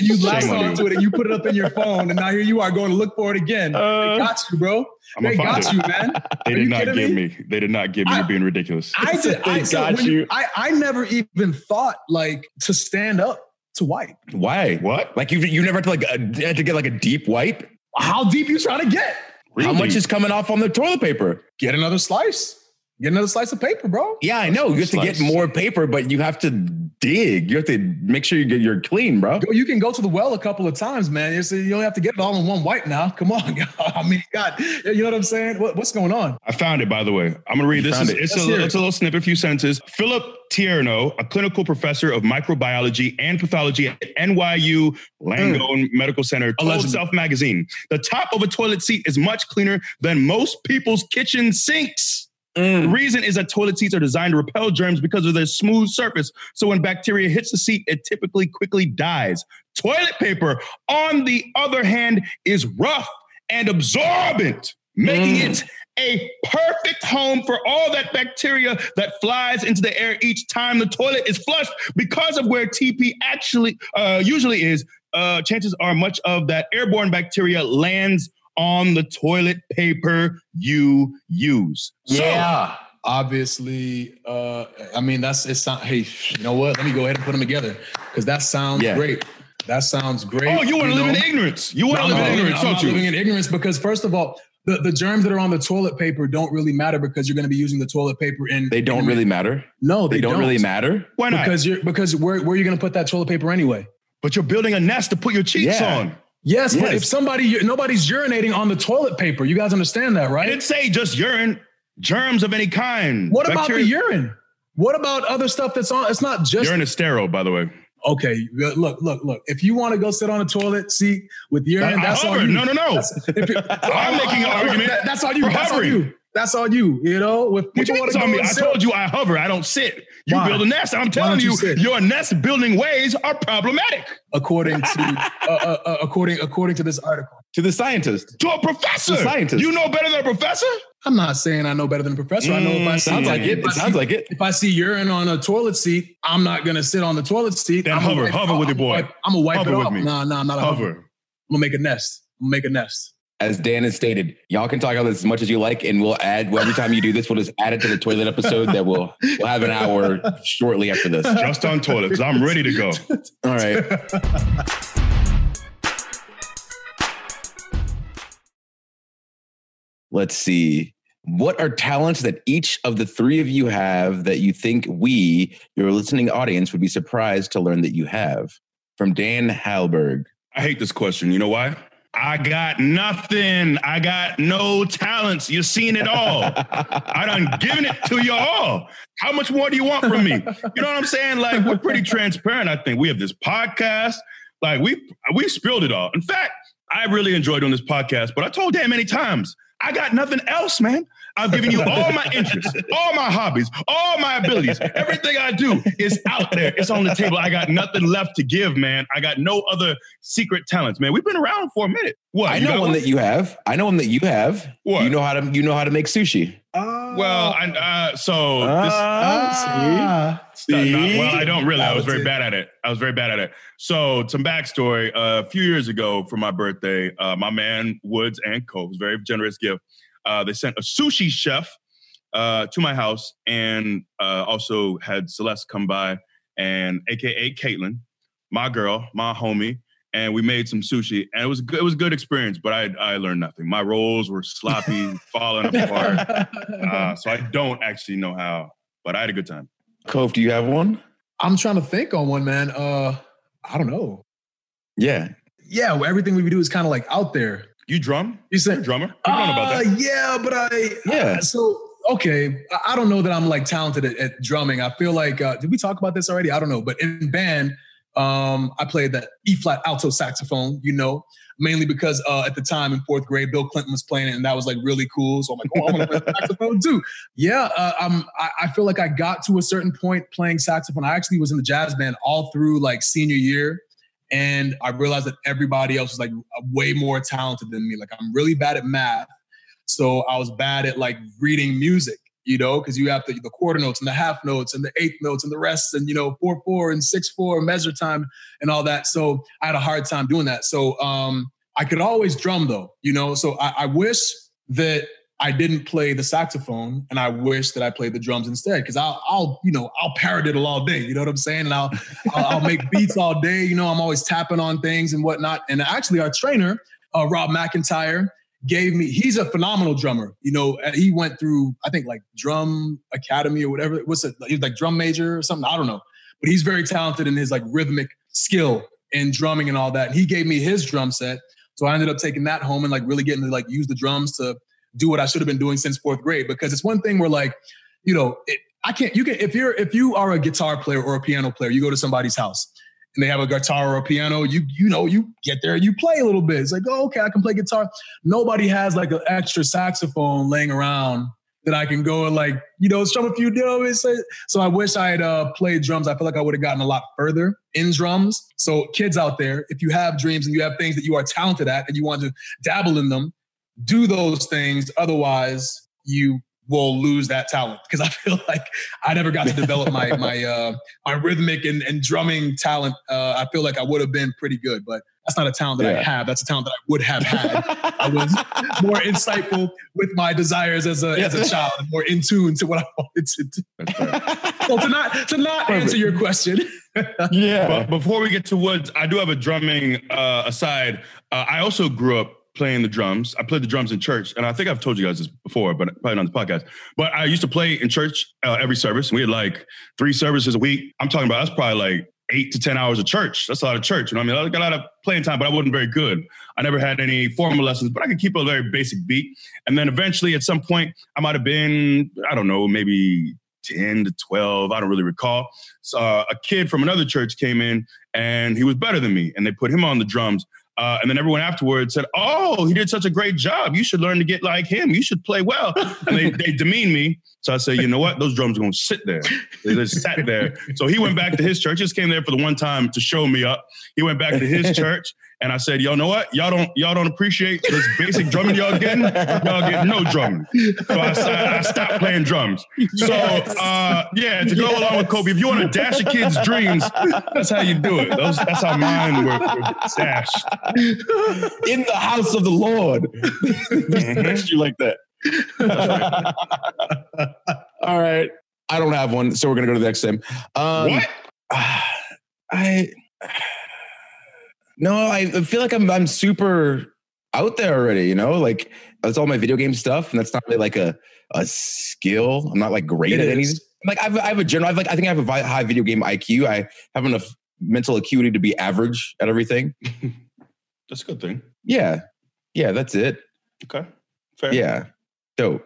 and you latched on you. onto it and you put it up in your phone, and now here you are going to look for it again. Uh, they got you, bro. I'm They got it. you, man. They Are did not give me? me. They did not give me. I- You're being ridiculous. I did. I, They so got when you. I, I never even thought like to stand up to wipe. Why? What? Like you you never had to like uh, had to get like a deep wipe? How deep you trying to get? How much is coming off on the toilet paper? Get another slice. Get another slice of paper, bro. Yeah, I know. You have to get more paper, but you have to dig. You have to make sure you get you're clean, bro. You can go to the well a couple of times, man. It's- You don't have to get it all in one wipe now. Come on, I mean, God, you know what I'm saying? What, what's going on? I found it, by the way. I'm gonna read You this. Is, it. it's, Let's a, hear it. it's a little snippet, a few sentences. Philip Tierno, a clinical professor of microbiology and pathology at NYU Langone mm. Medical Center, told Allegedly. Self Magazine, the top of a toilet seat is much cleaner than most people's kitchen sinks. The reason is that toilet seats are designed to repel germs because of their smooth surface. So when bacteria hits the seat, it typically quickly dies. Toilet paper, on the other hand, is rough and absorbent, making Mm. it a perfect home for all that bacteria that flies into the air each time the toilet is flushed because of where TP actually uh, usually is. Uh, chances are much of that airborne bacteria lands on the toilet paper you use. So, yeah. obviously, uh, I mean, that's it's not. Hey, you know what? Let me go ahead and put them together because that sounds Yeah. great. That sounds great. Oh, you want to live know? in ignorance. You want to I'm live not in ignorance, I'm don't you? living in ignorance because first of all, the, the germs that are on the toilet paper don't really matter because you're going to be using the toilet paper in. They don't in- really matter. No, They, don't, really matter. Why not? because you're because where where are you going to put that toilet paper anyway? but you're building a nest to put your cheeks Yeah. on. Yes, but if somebody nobody's urinating on the toilet paper, you guys understand that, I right? didn't say just urine, germs of any kind. What about the urine? What about other stuff that's on? It's not just Urine is sterile, by the way. okay. Look, look, look. If you want to go sit on a toilet seat with urine, I that's on you. No, no, no. If it- I'm making an argument That- that's all you. That's hovering. you. That's on you. You know, if What you people mean want it's to on me? I sit- told you I hover. I don't sit. You Why? build a nest. I'm telling you you, your nest building ways are problematic. according to uh, uh, uh, according according to this article. To the scientist. To a professor. To a scientist. You know better than a professor? I'm not saying I know better than a professor. I know if I Mm, see Sounds like it. It sounds see- like it. If I see urine on a toilet seat, I'm not gonna sit on the toilet seat. Then I'm hover. Hover with your I'm gonna boy. wipe- I'm gonna wipe Hover it with off. me. Nah, nah, I'm not a hover. Hover. I'm gonna make a nest. I'm gonna make a nest. As Dan has stated, y'all can talk about this as much as you like, and we'll add well, every time you do this, we'll just add it to the toilet episode that we'll we'll have an hour shortly after this. Just on toilet, because I'm ready to go. All right. Let's see. What are talents that each of the three of you have that you think we, your listening audience, would be surprised to learn that you have? From Dan Halberg. I hate this question. You know why? I got nothing. I got no talents. You've seen it all. I done given it to you all. How much more do you want from me? You know what I'm saying? Like we're pretty transparent. I think we have this podcast. Like we we spilled it all. In fact, I really enjoyed doing this podcast. But I told Dan many times, I got nothing else, man. I've given you all my interests, all my hobbies, all my abilities. Everything I do is out there. It's on the table. I got nothing left to give, man. I got no other secret talents, man. We've been around for a minute. What? I know got one that you have. I know one that you have. What? You know how to you know how to make sushi. Well, I, uh, so this, No, no, See? well, I don't really. I was very bad at it. I was very bad at it. So, some backstory. Uh, a few years ago, for my birthday, uh, my man Woods and Co. was a very generous gift. Uh, they sent a sushi chef uh, to my house, and uh, also had Celeste come by, and AKA Kaitlyn, my girl, my homie, and we made some sushi, and it was good, it was a good experience. But I I learned nothing. My rolls were sloppy, falling apart. Uh, so I don't actually know how, but I had a good time. Cove, do you have one? I'm trying to think on one, man. Uh, I don't know. Yeah. Yeah, well, everything we do is kind of like out there. You drum? You You're a said, drummer? You know about uh, that? yeah, but I Yeah. So okay, I- don't know that I'm like talented at, at drumming. I feel like uh, did we talk about this already? I don't know, but in band, um, I played the E flat alto saxophone. You know, mainly because uh, at the time in fourth grade, Bill Clinton was playing it, and that was like really cool. So I'm like, oh, I'm gonna play saxophone too. Yeah, uh, um, I, I feel like I got to a certain point playing saxophone. I actually was in the jazz band all through like senior year. And I realized that everybody else was like way more talented than me. Like I'm really bad at math. So I was bad at like reading music, you know, because you have the, quarter notes and the half notes and the eighth notes and the rest and, you know, four, four and six, four measure time and all that. So I had a hard time doing that. So um, I could always drum though, you know, so I, I wish that I didn't play the saxophone and I wish that I played the drums instead. Cause I'll, I'll, you know, I'll paradiddle all day. You know what I'm saying? And I'll, I'll, I'll make beats all day. You know, I'm always tapping on things and whatnot. And actually our trainer, uh, Rob McIntyre, gave me, he's a phenomenal drummer. You know, he went through, I think like drum academy or whatever. What's it? He was like drum major or something. I don't know. But he's very talented in his like rhythmic skill in drumming and all that. And he gave me his drum set. So I ended up taking that home and like really getting to like use the drums to do what I should have been doing since fourth grade. Because it's one thing where like, you know, it, I can't, you can, if you're, if you are a guitar player or a piano player, you go to somebody's house and they have a guitar or a piano, you, you know, you get there, and you play a little bit. It's like, oh, okay, I can play guitar. Nobody has like an extra saxophone laying around that I can go and like, you know, strum a few, what So I wish I had uh, played drums. I feel like I would have gotten a lot further in drums. So kids out there, if you have dreams and you have things that you are talented at and you want to dabble in them, do those things. Otherwise, you will lose that talent because I feel like I never got to develop my my uh, my rhythmic and, and drumming talent. Uh, I feel like I would have been pretty good, but that's not a talent that Yeah. I have. That's a talent that I would have had. I was more insightful with my desires as a as a child, more in tune to what I wanted to do. That's. So to not to not Perfect. answer your question, yeah. But before we get to Woods, I do have a drumming uh, aside. Uh, I also grew up playing the drums. I played the drums in church, and I think I've told you guys this before, but probably not on the podcast. But I used to play in church uh, every service. We had like three services a week. I'm talking about that's probably like eight to ten hours of church. That's a lot of church. You know what I mean? I got a lot of playing time, but I wasn't very good. I never had any formal lessons, but I could keep a very basic beat. And then eventually, at some point, I might have been, I don't know, maybe 10 to 12. I don't really recall. So, uh, a kid from another church came in and he was better than me, and they put him on the drums. Uh, and then everyone afterwards said, "Oh, he did such a great job. You should learn to get like him. You should play well." And they they demean me. So I say, "You know what? Those drums are going to sit there. They just sat there." So he went back to his church. Just came there for the one time to show me up. He went back to his church, and I said, "Y'all know what? Y'all don't y'all don't appreciate this basic drumming y'all getting. Y'all get no drumming." So I, I, I stopped playing drums. So uh, yeah, to go along with Kofi, if you want to dash a kid's dreams, that's how you do it. Those, that's how mine were, were dashed. in the house of the Lord. Just you like that. All right. I don't have one, so we're gonna go to the next sim. Um, what? I no, I feel like I'm I'm super out there already. You know, like that's all my video game stuff, and that's not really like a a skill. I'm not like great It at is. anything. Like I've I have a general. I've like I think I have a high video game IQ. I have enough mental acuity to be average at everything. That's a good thing. Yeah, yeah, that's it. Okay. Fair. Yeah. Dope.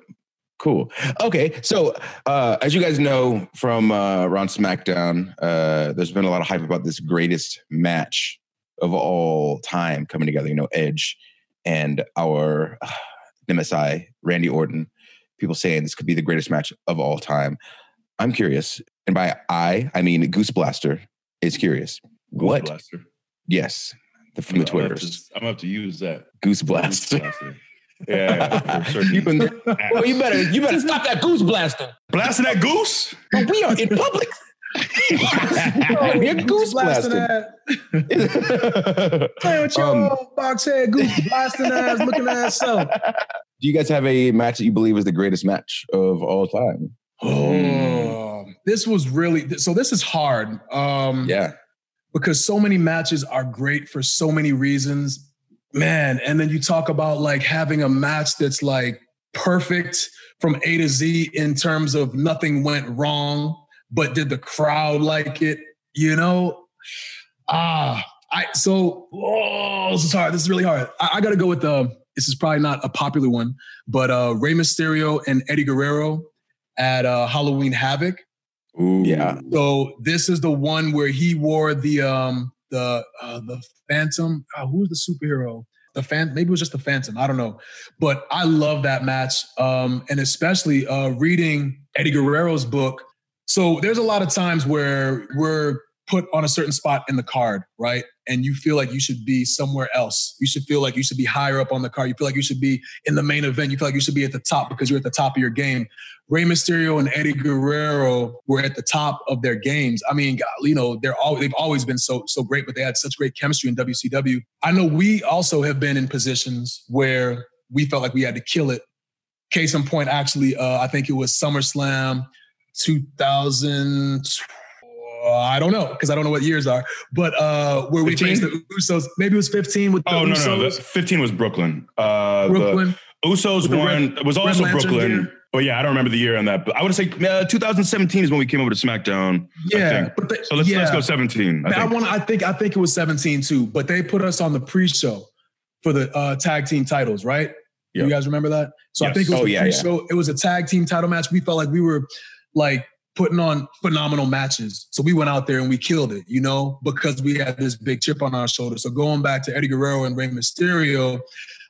Cool. Okay. So, uh, as you guys know from uh, Ron SmackDown, uh, there's been a lot of hype about this greatest match of all time coming together. You know, Edge and our uh, MSI, Randy Orton. People saying this could be the greatest match of all time. I'm curious. And by I, I mean Goose Blaster is curious. Goose what? Blaster. Yes. The, from the I'm gonna Twitters. I'm gonna have to use that. Goose Goose Blaster. Blaster. Yeah. You can- well, you better you better stop that goose blaster. Blasting that goose. But we are in public. You're goose blasting blasting. that. Play with your Um, box head, goose blasting ass, looking ass self. Do you guys have a match that you believe is the greatest match of all time? Oh, this was really so. This is hard. Um, Yeah. because so many matches are great for so many reasons, man. And then you talk about like having a match that's like perfect from A to Z in terms of nothing went wrong, but did the crowd like it? You know, ah, I so oh, this is hard. This is really hard. I, I got to go with the. This is probably not a popular one, but uh Rey Mysterio and Eddie Guerrero at uh, Halloween Havoc. Ooh. Yeah. So this is the one where he wore the um the uh, the Phantom. Oh, who was the superhero? The fan. Maybe it was just the Phantom. I don't know. But I love that match. Um, and especially uh, reading Eddie Guerrero's book. So there's a lot of times where we're put on a certain spot in the card, right? And you feel like you should be somewhere else. You should feel like you should be higher up on the card. You feel like you should be in the main event. You feel like you should be at the top because you're at the top of your game. Rey Mysterio and Eddie Guerrero were at the top of their games. I mean, you know, they're all they've always been so so great, but they had such great chemistry in WCW. I know we also have been in positions where we felt like we had to kill it. Case in point, actually, uh, I think it was SummerSlam 2000. uh, I don't know because I don't know what years are, but uh, where we 15? faced the Usos. Maybe it was 15 with the Oh no, Usos. no, no. The 15 was Brooklyn. Uh, Brooklyn. The Usos the won. It was also Brooklyn. gear. But yeah, I don't remember the year on that. But I would say uh, 2017 is when we came over to SmackDown. I Yeah, think. but they, So let's yeah. let's go 17. I I, think. I think. I think it was 17 too. But they put us on the pre-show for the uh, tag team titles, right? Yeah. You guys remember that? So I think it was Oh, the yeah, pre-show. It was a tag team title match. We felt like we were like putting on phenomenal matches. So we went out there and we killed it, you know, because we had this big chip on our shoulder. So going back to Eddie Guerrero and Rey Mysterio,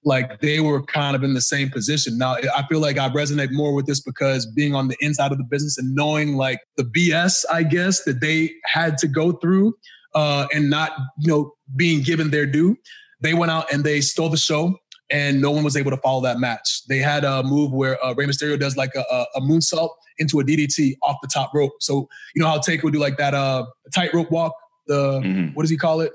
like they were kind of in the same position. Now I feel like I resonate more with this because being on the inside of the business and knowing like the BS, I guess, that they had to go through uh, and not, you know, being given their due. They went out and they stole the show and no one was able to follow that match. They had a move where uh, Rey Mysterio does like a, a, a moonsault into a DDT off the top rope. So you know how Taker would do like that uh, tightrope walk. The Mhm. what does he call it?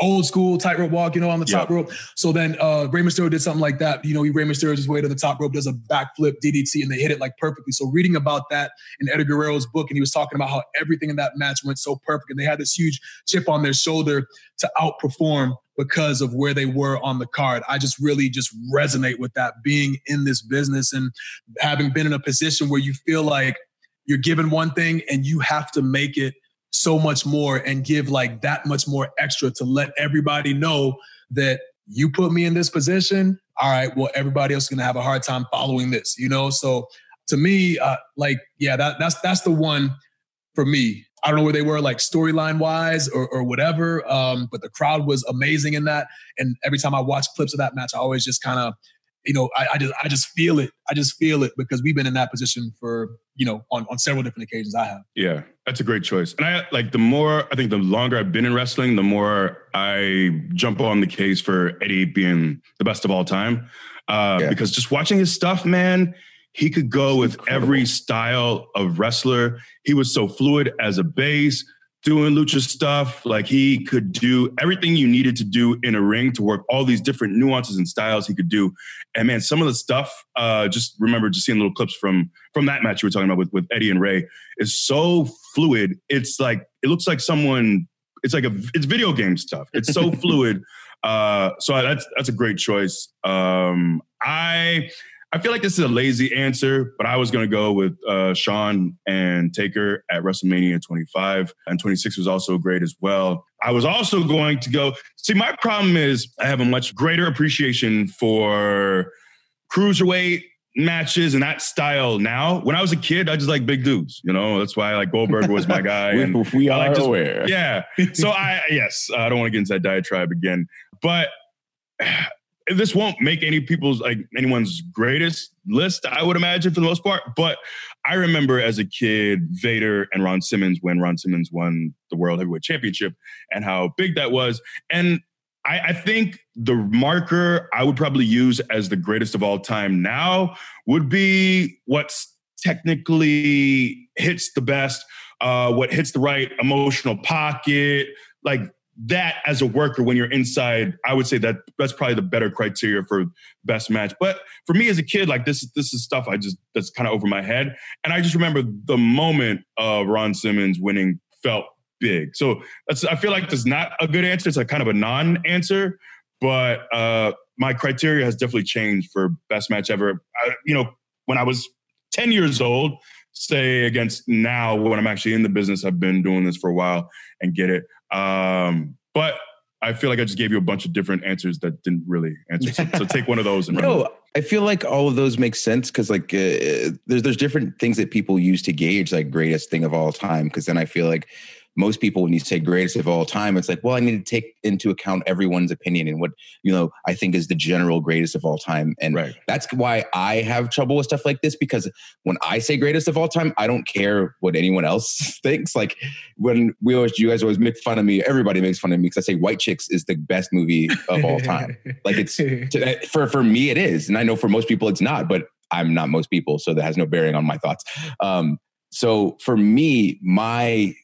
old school tightrope walk, you know, on the top Yeah. rope. So then uh Rey Mysterio did something like that. You know, he Rey Mysterio's his way to the top rope, does a backflip DDT, and they hit it like perfectly. So reading about that in Eddie Guerrero's book, and he was talking about how everything in that match went so perfect, and they had this huge chip on their shoulder to outperform because of where they were on the card. I just really just resonate with that being in this business and having been in a position where you feel like you're given one thing and you have to make it so much more and give like that much more extra to let everybody know that you put me in this position. All right, well, everybody else is gonna have a hard time following this, you know. So to me, uh, like, yeah, that that's that's the one for me. I don't know where they were like storyline wise or, or whatever, um, but the crowd was amazing in that. And every time I watch clips of that match, I always just kind of, you know, I, I just I just feel it. I just feel it because we've been in that position for you know on on several different occasions. I have. Yeah, that's a great choice. And I like the more I think the longer I've been in wrestling, the more I jump on the case for Eddie being the best of all time. Uh, Yeah. Because just watching his stuff, man, he could go with every style of wrestler. He was so fluid as a base, doing lucha stuff. Like he could do everything you needed to do in a ring to work all these different nuances and styles he could do. And man, some of the stuff, uh, just remember just seeing little clips from from that match you were talking about with, with Eddie and Rey is so fluid. It's like it looks like someone. It's like a it's video game stuff. It's so fluid. Uh, so that's that's a great choice. Um, I I feel like this is a lazy answer, but I was going to go with uh, Shawn and Taker at WrestleMania 25, and 26 was also great as well. I was also going to go. See, my problem is I have a much greater appreciation for cruiserweight matches and that style now. When I was a kid, I just like big dudes. You know, that's why like Goldberg was my guy. and we, we I are like just- aware. yeah. So I yes, I don't want to get into that diatribe again, but this won't make any people's like anyone's greatest list, I would imagine for the most part. But I remember as a kid, Vader and Ron Simmons when Ron Simmons won the World Heavyweight Championship and how big that was. And I, I think the marker I would probably use as the greatest of all time now would be what's technically hits the best, uh, what hits the right emotional pocket, like that as a worker when you're inside i would say that that's probably the better criteria for best match. But for me as a kid like this this is stuff i just that's kind of over my head. And i just remember the moment of ron simmons winning felt big. So that's i feel like that's not a good answer. It's a kind of a non-answer but uh my criteria has definitely changed for best match ever. I, you know when i was 10 years old say against now when i'm actually in the business i've been doing this for a while and get it um, but I feel like I just gave you a bunch of different answers that didn't really answer. So, so take one of those and run No, I feel like all of those make sense because like uh, there's there's different things that people use to gauge like greatest thing of all time. Because then I feel like most people when you say greatest of all time, it's like well I need to take into account everyone's opinion and what you know I think is the general greatest of all time. And Right. that's why I have trouble with stuff like this because when I say greatest of all time, I don't care what anyone else thinks. Like when we always, you guys always make fun of me. Everybody makes fun of me because I say White Chicks is the best movie of all time. Like it's to, for for me it is, and I know for most people it's not. But I'm not most people, so that has no bearing on my thoughts. Um, so for me, my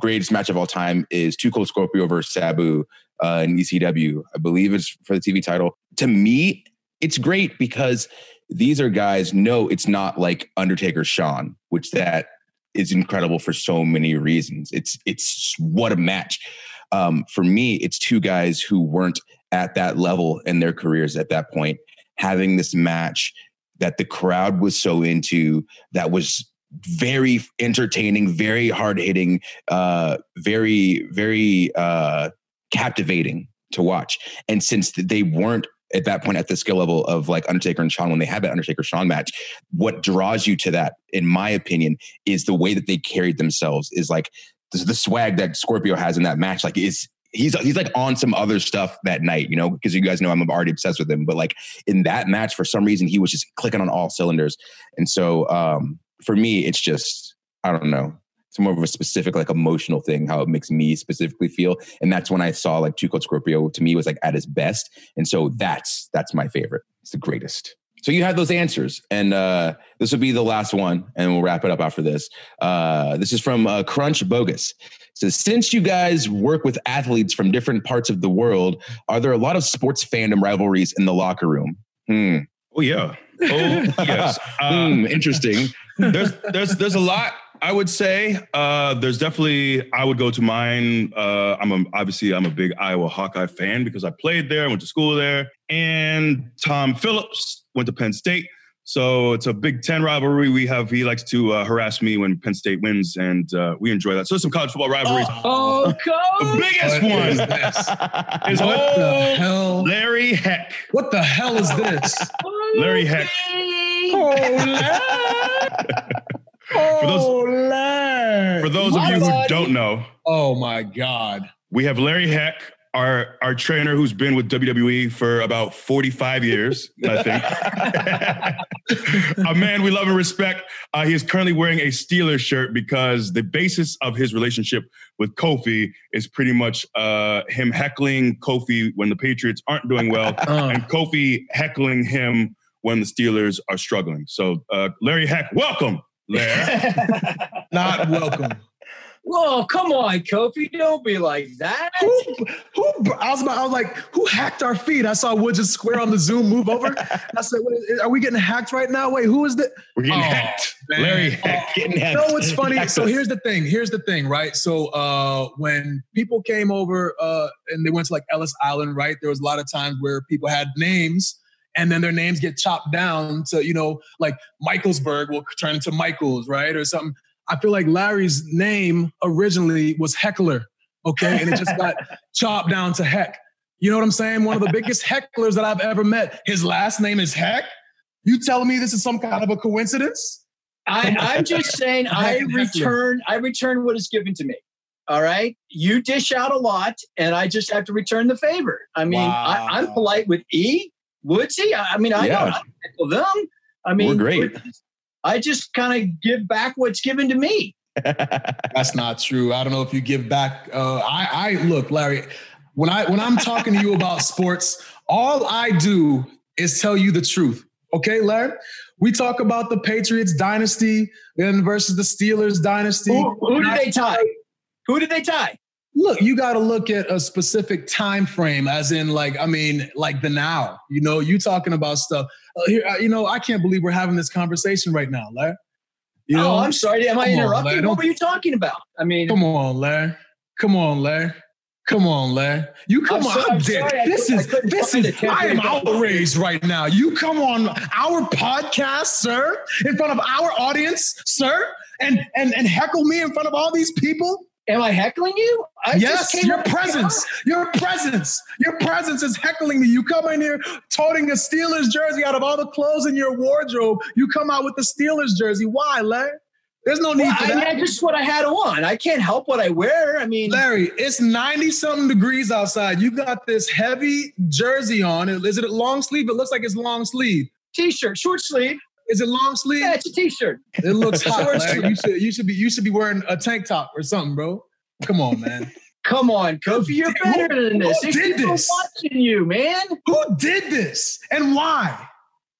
greatest match of all time is Two Cold Scorpio versus Sabu uh, in ECW. I believe it's for the TV title. To me, it's great because these are guys. No, it's not like Undertaker Shawn, which that is incredible for so many reasons. It's it's what a match. Um, for me, it's two guys who weren't at that level in their careers at that point, having this match that the crowd was so into, that was very entertaining, very hard hitting, uh, very very uh, captivating to watch. And since they weren't at that point at the skill level of like Undertaker and Shawn when they had that Undertaker Shawn match, what draws you to that, in my opinion, is the way that they carried themselves. Is like the, swag that Scorpio has in that match. Like is he's he's like on some other stuff that night, you know, because you guys know I'm already obsessed with him. But like in that match, for some reason, he was just clicking on all cylinders. And so um, for me, it's just I don't know. It's more of a specific, like emotional thing, how it makes me specifically feel. And that's when I saw like Two Cold Scorpio to me was like at his best. And so that's that's my favorite. It's the greatest. So you had those answers, and uh, this will be the last one, and we'll wrap it up after this. Uh, this is from uh, Crunch Bogus. It says, since you guys work with athletes from different parts of the world, are there a lot of sports fandom rivalries in the locker room? Hmm. Oh yeah. Oh yes. Uh, Hmm, interesting. There's there's there's a lot I would say. Uh, there's definitely I would go to mine. Uh, I'm a, obviously I'm a big Iowa Hawkeye fan because I played there, went to school there, and Tom Phillips went to Penn State. So it's a Big Ten rivalry. We have he likes to uh, harass me when Penn State wins, and uh, we enjoy that. So some college football rivalries. Oh, the biggest What is one this? is What the hell? Larry Heck. What the hell is this? Larry Heck. Oh, those- Larry. For those of My you who buddy. don't know, Oh my God. We have Larry Heck, our our trainer who's been with WWE for about 45 years, I think. a man we love and respect. Uh, he is currently wearing a Steelers shirt because the basis of his relationship with Kofi is pretty much uh, him heckling Kofi when the Patriots aren't doing well, Uh, and Kofi heckling him when the Steelers are struggling. So, uh, Larry Heck, welcome, Larry. not welcome. Whoa, come on, Kofi. Don't be like that. Who, who, I was about, I was like, who hacked our feed? I saw Wood just square on the Zoom move over. I said, Wait, is- are we getting hacked right now? Wait, who is that? We're getting Oh, hacked. man. Larry Heck. Getting You know what's funny? So here's the thing. Here's the thing, right? So uh, when people came over uh, and they went to like Ellis Island, right? There was a lot of times where people had names and then their names get chopped down to, you know, like Michaelsburg will turn into Michaels, right? Or something. I feel like Larry's name originally was Heckler, okay? And it just got chopped down to Heck. You know what I'm saying? One of the biggest hecklers that I've ever met. His last name is Heck. You telling me this is some kind of a coincidence? I, I'm just saying I return I return what is given to me. All right. You dish out a lot and I just have to return the favor. I mean, I, I'm polite with E, Woodsy. I, I mean, I Yeah. don't I them. I mean, We're great. I just kind of give back what's given to me. That's not true. I don't know if you give back. Uh, I, I look, Larry. When I when I'm talking to you about sports, all I do is tell you the truth. Okay, Larry. We talk about the Patriots dynasty then versus the Steelers dynasty. Who, who did they tie? Who did they tie? Look, you got to look at a specific time frame, as in, like, I mean, like the now. You know, you talking about stuff. Uh, here, uh, you know, I can't believe we're having this conversation right now, Larry. You know, oh, I'm sorry. Am I interrupting? What were you talking about? I mean, Come on, Larry. Come on, Larry. Come on, Larry. You come I'm on. so- I'm dead. sorry, this is this is. I am outraged right now. You come on our podcast, sir, in front of our audience, sir, and and and heckle me in front of all these people. Am I heckling you? I just yes, your up with the presence, your presence, your presence is heckling me. You come in here toting a Steelers jersey out of all the clothes in your wardrobe. You come out with the Steelers jersey. Why, Larry? There's no need Well, for I mean, I just what I had on. I can't help what I wear. I mean, Larry, it's 90 something degrees outside. You got this heavy jersey on. Is it a long sleeve? It looks like it's long sleeve. t-shirt, short sleeve. Is it long sleeve? Yeah, it's a t-shirt. It looks hot. Short Larry. sleeve. You should you should be you should be wearing a tank top or something, bro. Come on, man. Come on, Kofi, you're Who- better than this. who These did people this? watching you, man. Who did this and why?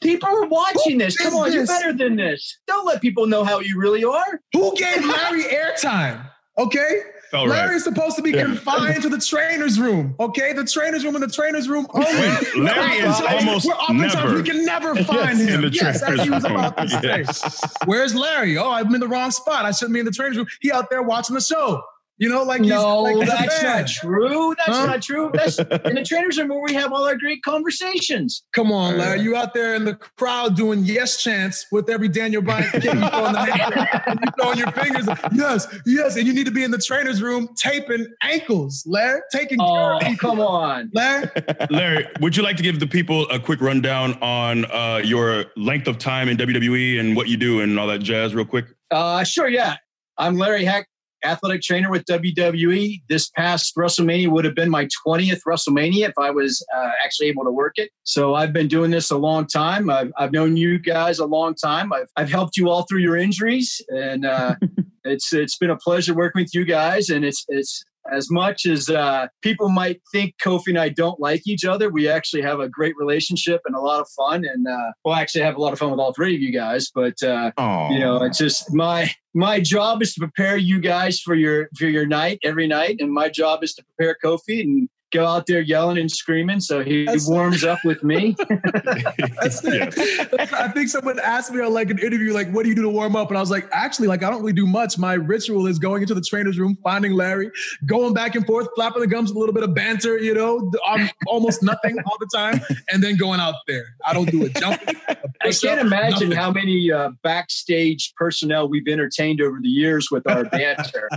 People are watching Who this. Come did on, you're better than this. Don't let people know how you really are. Who gave Larry airtime? Okay. Felt right. Supposed to be Yeah. confined to the trainer's room. Okay, the trainer's room and the trainer's room only. Wait, Larry is almost never we can never find in him. the yes, as he was about to say. Yes. Where's Larry? Oh, I'm in the wrong spot. I shouldn't be in the trainer's room. He out there watching the show. You know, like No, like he's a that's not true. That's Huh? not true. That's in the trainers room where we have all our great conversations. Come on, Larry. You out there in the crowd doing yes chants with every Daniel Bryan kick. You throwing, the hand, and you throwing your fingers. Yes, yes. And you need to be in the trainer's room taping ankles, Larry. Taking care Oh, of come on. Larry. Larry, would you like to give the people a quick rundown on uh, your length of time in WWE and what you do and all that jazz, real quick? Uh, sure, yeah. I'm Larry Heck, athletic trainer with WWE. This past WrestleMania would have been my 20th WrestleMania if I was uh, actually able to work it. So I've been doing this a long time. I've, I've known you guys a long time. I've, I've helped you all through your injuries, and uh, it's it's been a pleasure working with you guys. And it's it's As much as uh, people might think Kofi and I don't like each other, we actually have a great relationship and a lot of fun. And uh, we'll actually have a lot of fun with all three of you guys. But uh, you know, it's just my my job is to prepare you guys for your for your night every night, and my job is to prepare Kofi and go out there yelling and screaming so he That's- warms up with me. That's Yeah. I think someone asked me on like an interview, like, what do you do to warm up? And I was like, actually, like, I don't really do much. My ritual is going into the trainer's room, finding Larry, going back and forth, flapping the gums, a little bit of banter, you know, I'm almost nothing all the time, and then going out there. I don't do a jump. I can't imagine nothing. how many uh, backstage personnel we've entertained over the years with our banter.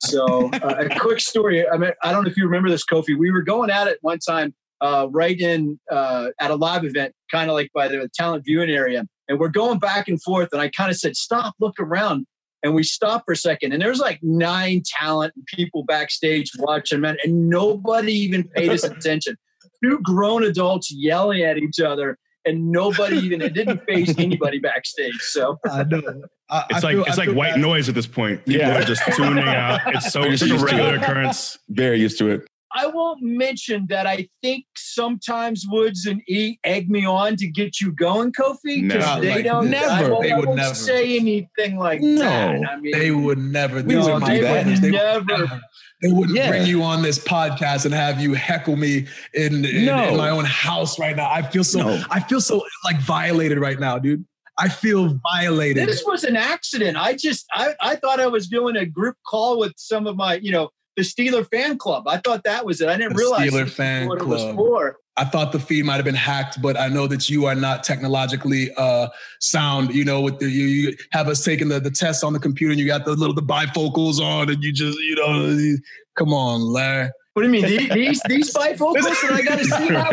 so, uh, a quick story. I mean, I don't know if you remember this, Kofi. We were going at it one time, uh, right in uh, at a live event, kind of like by the talent viewing area, and we're going back and forth. And I kind of said, "Stop, look around." And we stopped for a second, and there's like nine talent people backstage watching, man, and nobody even paid us attention. Two grown adults yelling at each other, and nobody even it didn't face anybody backstage. So I know. I, It's I like feel- it's I like white bad. noise at this point. People Yeah. are just tuning out. It's so You're it's a regular occurrence. very used to it. I won't mention that I think sometimes Woods and E egg me on to get you going, Kofi. 'cause Never. They Like, don't never. I won't, They I would won't never. say anything like No. that. I mean, They would never. We These no, are wouldn't my do they would They would never. never. They wouldn't Yeah. bring you on this podcast and have you heckle me in, in, No. in my own house right now. I feel so. No. I feel so like violated right now, dude. I feel violated. This was an accident. I just I, I thought I was doing a group call with some of my, you know, the Steeler fan club. I thought that was it. I didn't The realize Steeler fan what it was for. I thought the feed might have been hacked, but I know that you are not technologically uh, sound. You know, with the you, you have us taking the, the test on the computer, and you got the little the bifocals on, and you just you know, come on, Larry. What do you mean? These these, these bifocals that I got to see now?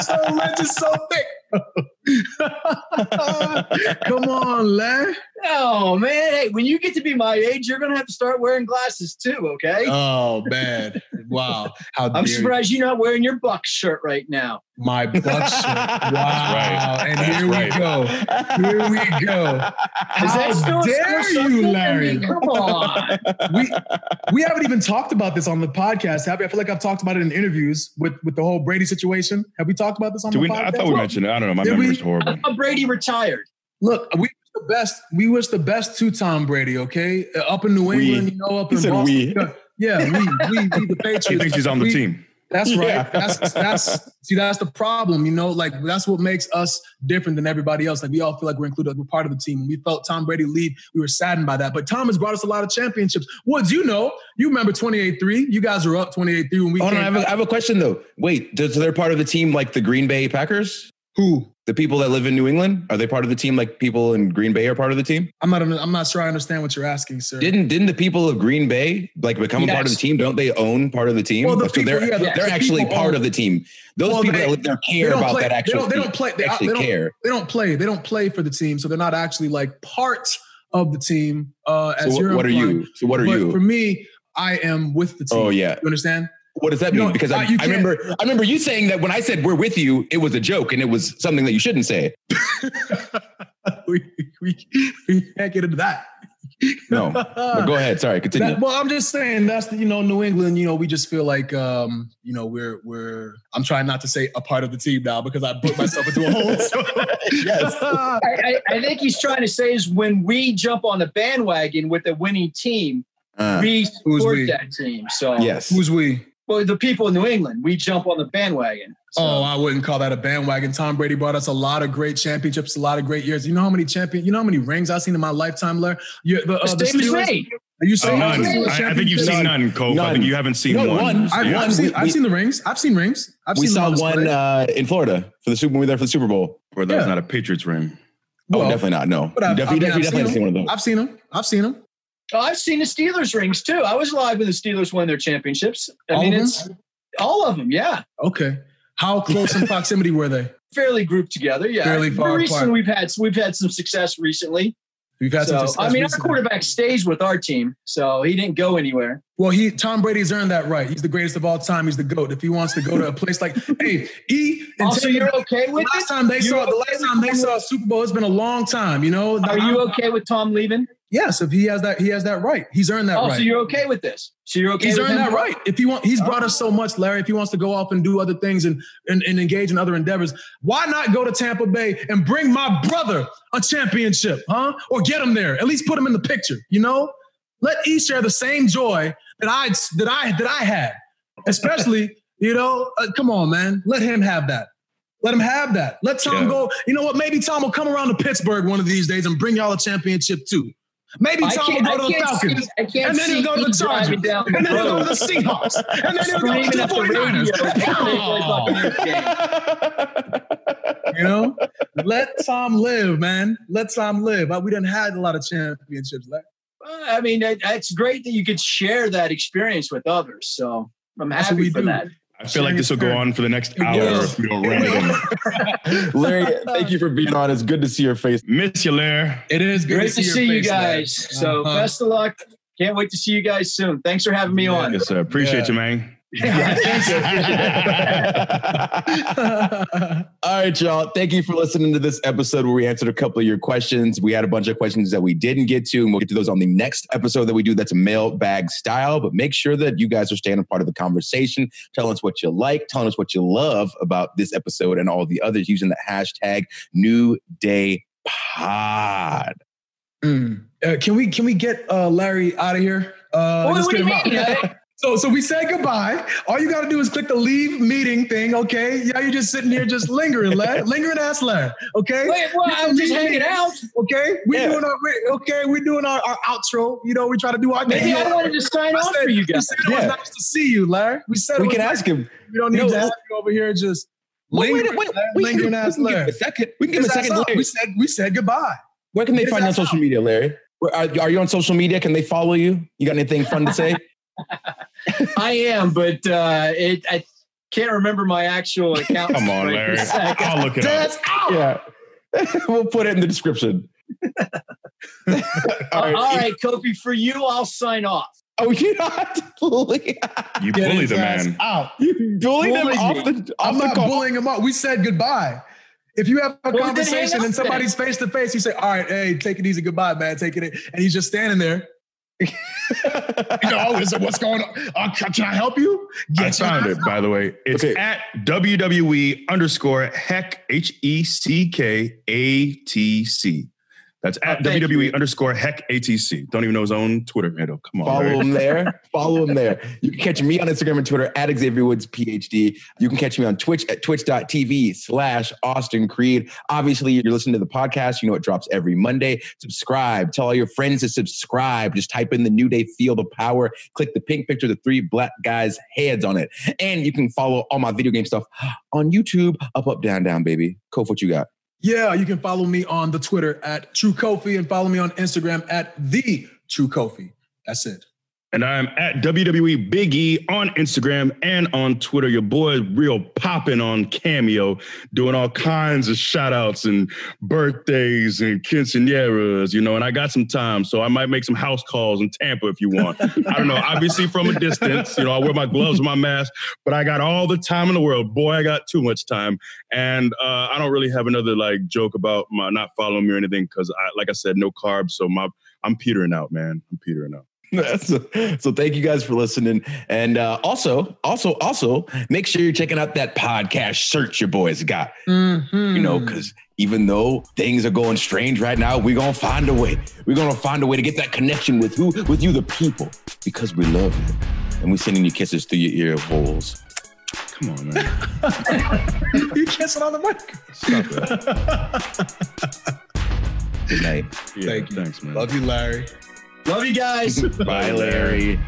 so lens is so thick. Come on, Larry. Oh man, hey, when you get to be my age, you're gonna have to start wearing glasses too, okay? Oh man! Wow! How I'm surprised you're not wearing your Bucs shirt right now. my butt shirt. Wow! right. And That's here we go. Here we go. Is How that dare you, something? I Larry? mean, come on. we we haven't even talked about this on the podcast, have we? I feel like I've talked about it in interviews with with the whole Brady situation. Have we talked about this on Do the we? podcast? I thought we mentioned it. I don't know. My Did we? memory's horrible. Brady retired. Look, we wish the best. We wish the best to Tom Brady. Okay, Uh, up in New We. England, you know, up He in said Boston. we. Yeah, we, we, we, the Patriots. He thinks he's on the We- team. That's right. Yeah. That's that's see, that's the problem. You know, like that's what makes us different than everybody else. Like we all feel like we're included, like we're part of the team. We felt Tom Brady leave, we were saddened by that. But Tom has brought us a lot of championships. Woods, you know, you remember 28-3. You guys were up 28-3 when we Oh, no. I have, a, I have a question though. Wait, does they're part of the team like the Green Bay Packers? Who? The people that live in New England are they part of the team? Like people in Green Bay are part of the team? I'm not. I'm not sure. I understand what you're asking, sir. Didn't didn't the people of Green Bay like become a part of the team? Don't they own part of the team? Well, the so people- they're yeah, the- they're the actually part own- of the team. Those Well, people they- that live there care about play- that they don't- they don't play- they- actually they don't- care. they don't play. They don't play for the team, so they're not actually like part of the team. Uh, So as what, you're what are you? So what are But you? For me, I am with the team. Oh yeah. You understand? What does that You mean? know, Because uh, I, I remember I remember you saying that when I said we're with you, it was a joke and it was something that you shouldn't say. we, we, we can't get into that. No. But go ahead. Sorry, continue. That- well, I'm just saying that's the, you know New England. You know, we just feel like um, you know we're we're. I'm trying not to say a part of the team now because I put myself into a hole. So. Yes. I, I, I think he's trying to say is when we jump on the bandwagon with a winning team, Uh, we Who's support we? that team. So yes. Who's we? Well, the people in New England, we jump on the bandwagon. So, Oh, I wouldn't call that a bandwagon. Tom Brady brought us a lot of great championships, a lot of great years. You know how many champion? You know how many rings I've seen in my lifetime, Larry? You, the, uh, the the same Steelers- me. Are you Uh, saying none. I, I think you've seen none, Cole. I think you haven't seen No, one. one. I've, Yeah. I've seen, I've seen the rings. I've seen rings. I've we seen them saw one uh, in Florida for the Super when we were there for the Super Bowl. Or that's Yeah. not a Patriots ring. oh, definitely not. No. but I've- You I mean, definitely, I've definitely, definitely seen seen one of those. I've seen them. I've seen them. Oh, I've seen the Steelers rings too. I was live when the Steelers won their championships. I All mean, it's all of them. Yeah, Okay. How close in proximity were they? fairly grouped together. Yeah, Fairly far Recently, apart. we've had we've had some success recently. We've had some So, success I mean, recently. our quarterback stays with our team, so he didn't go anywhere. Well, he Tom Brady's earned that right. He's the greatest of all time. He's the goat. If he wants to go to a place like, hey, E. and Also, you're okay the with last it? time they saw the last time they saw a Super Bowl, it's been a long time. You know. Are you okay with Tom leaving? Yes, if he has that, he has that right. He's earned that Oh, right. so you're okay with this? So you're okay He's with earned that right. If he want, he's oh. brought us so much, Larry. If he wants to go off and do other things and, and and engage in other endeavors, why not go to Tampa Bay and bring my brother a championship, huh? Or get him there. At least put him in the picture. You know, let E share the same joy that I that I that I had. Especially, you know, uh, come on, man, let him have that. Let him have that. Let Tom Yeah. go. You know what? Maybe Tom will come around to Pittsburgh one of these days and bring y'all a championship too. Maybe Tom will go to the Falcons. see, I can't And then he'll go to the you Chargers. the And then he'll go to the Seahawks. And then he'll go to the at 49ers. you know? Let Tom live, man. Let Tom live. We We done had a lot of championships. Like, Well, I mean, it, it's great that you could share that experience with others. So I'm That's what happy we for do. that. I feel like this will go on for the next hour if we don't rein it. Larry, thank you for being on. It's good to see your face. Miss you, Larry. it is good Great to see, to your see you face, man. guys. So Uh-huh. best of luck. Can't wait to see you guys soon. Thanks for having me on. Yes, sir. Appreciate Yeah. you, man. All right, y'all. Thank you for listening to this episode where we answered a couple of your questions. We had a bunch of questions that we didn't get to, and we'll get to those on the next episode that we do that's a mailbag style. But make sure that you guys are staying a part of the conversation, telling us what you like, telling us what you love about this episode and all the others using the hashtag New Day Pod. Mm. Uh, can we can we get uh, Larry out of here? Uh, What- what do get you him mean? out. So so we said goodbye. All you got to do is click the leave meeting thing. Okay, yeah, you're just sitting here just lingering, Larry, lingering ass, Larry. Okay, Wait, well, You I'm just hanging out. Okay, we Yeah. doing our we- okay. We're doing our, our outro. You know, we try to do our Maybe thing. I wanted to sign I off for you We guys. said it was nice to see you, Larry. We said it We was can nice. ask him. We don't need No, to let's- you over here just Wait, wait, lingering, wait, lingering ass, we can give him Larry. a second. We can give him a second. Larry. We said we said goodbye. Where can they find you on social media, Larry? Are, are you on social media? Can they follow you? You got anything fun to say? I am, but uh, it, I can't remember my actual account. Come on, Larry. I'll look it up. Out. yeah. we'll put it in the description. All right. All right, Kofi, for you, I'll sign off. Oh, you're not bullying. You Get bully the man. out. You bullied him Bullied off me. the off I'm the not call. bullying him up. We said goodbye. If you have a Well, conversation and somebody's face to face, you say, "All right, hey, take it easy, goodbye, man, take it," and he's just standing there. You know, is it, what's going on? Uh, can, I help you? I Get your found it, by the way. It's Okay. at WWE underscore heck, H E C K A T C. That's at Oh, WWE you. underscore heck ATC. Don't even know his own Twitter handle. Come on. Follow Larry. him there. Follow him there. You can catch me on Instagram and Twitter at Xavier Woods PhD. You can catch me on Twitch at twitch.tv slash Austin Creed. Obviously, you're listening to the podcast. You know it drops every Monday. Subscribe. Tell all your friends to subscribe. Just type in the New Day Feel the Power. Click the pink picture, the three black guys' heads on it. And you can follow all my video game stuff on YouTube. Up, up, down, down, baby. Kof, what you got? Yeah, you can follow me on the Twitter at True Kofi and follow me on Instagram at the True Kofi. That's it. And I'm at WWE Big E on Instagram and on Twitter. Your boy real popping on Cameo, doing all kinds of shout outs and birthdays and quinceañeras, you know, and I got some time, so I might make some house calls in Tampa if you want. I don't know, obviously from a distance, you know, I wear my gloves and my mask, but I got all the time in the world. Boy, I got too much time. And uh, I don't really have another like joke about my not following me or anything because I like I said, no carbs. So my I'm petering out, man. I'm petering out. so, so thank you guys for listening and uh, also also also make sure you're checking out that podcast search your boys got Mm-hmm. you know because even though things are going strange right now we're gonna find a way we're gonna find a way to get that connection with who with you the people because we love you and we're sending you kisses through your ear holes Come on, man. you kissing on the mic. Stop it. good night Yeah, Thank you. Thanks, man. Love you, Larry. Love you guys. bye larry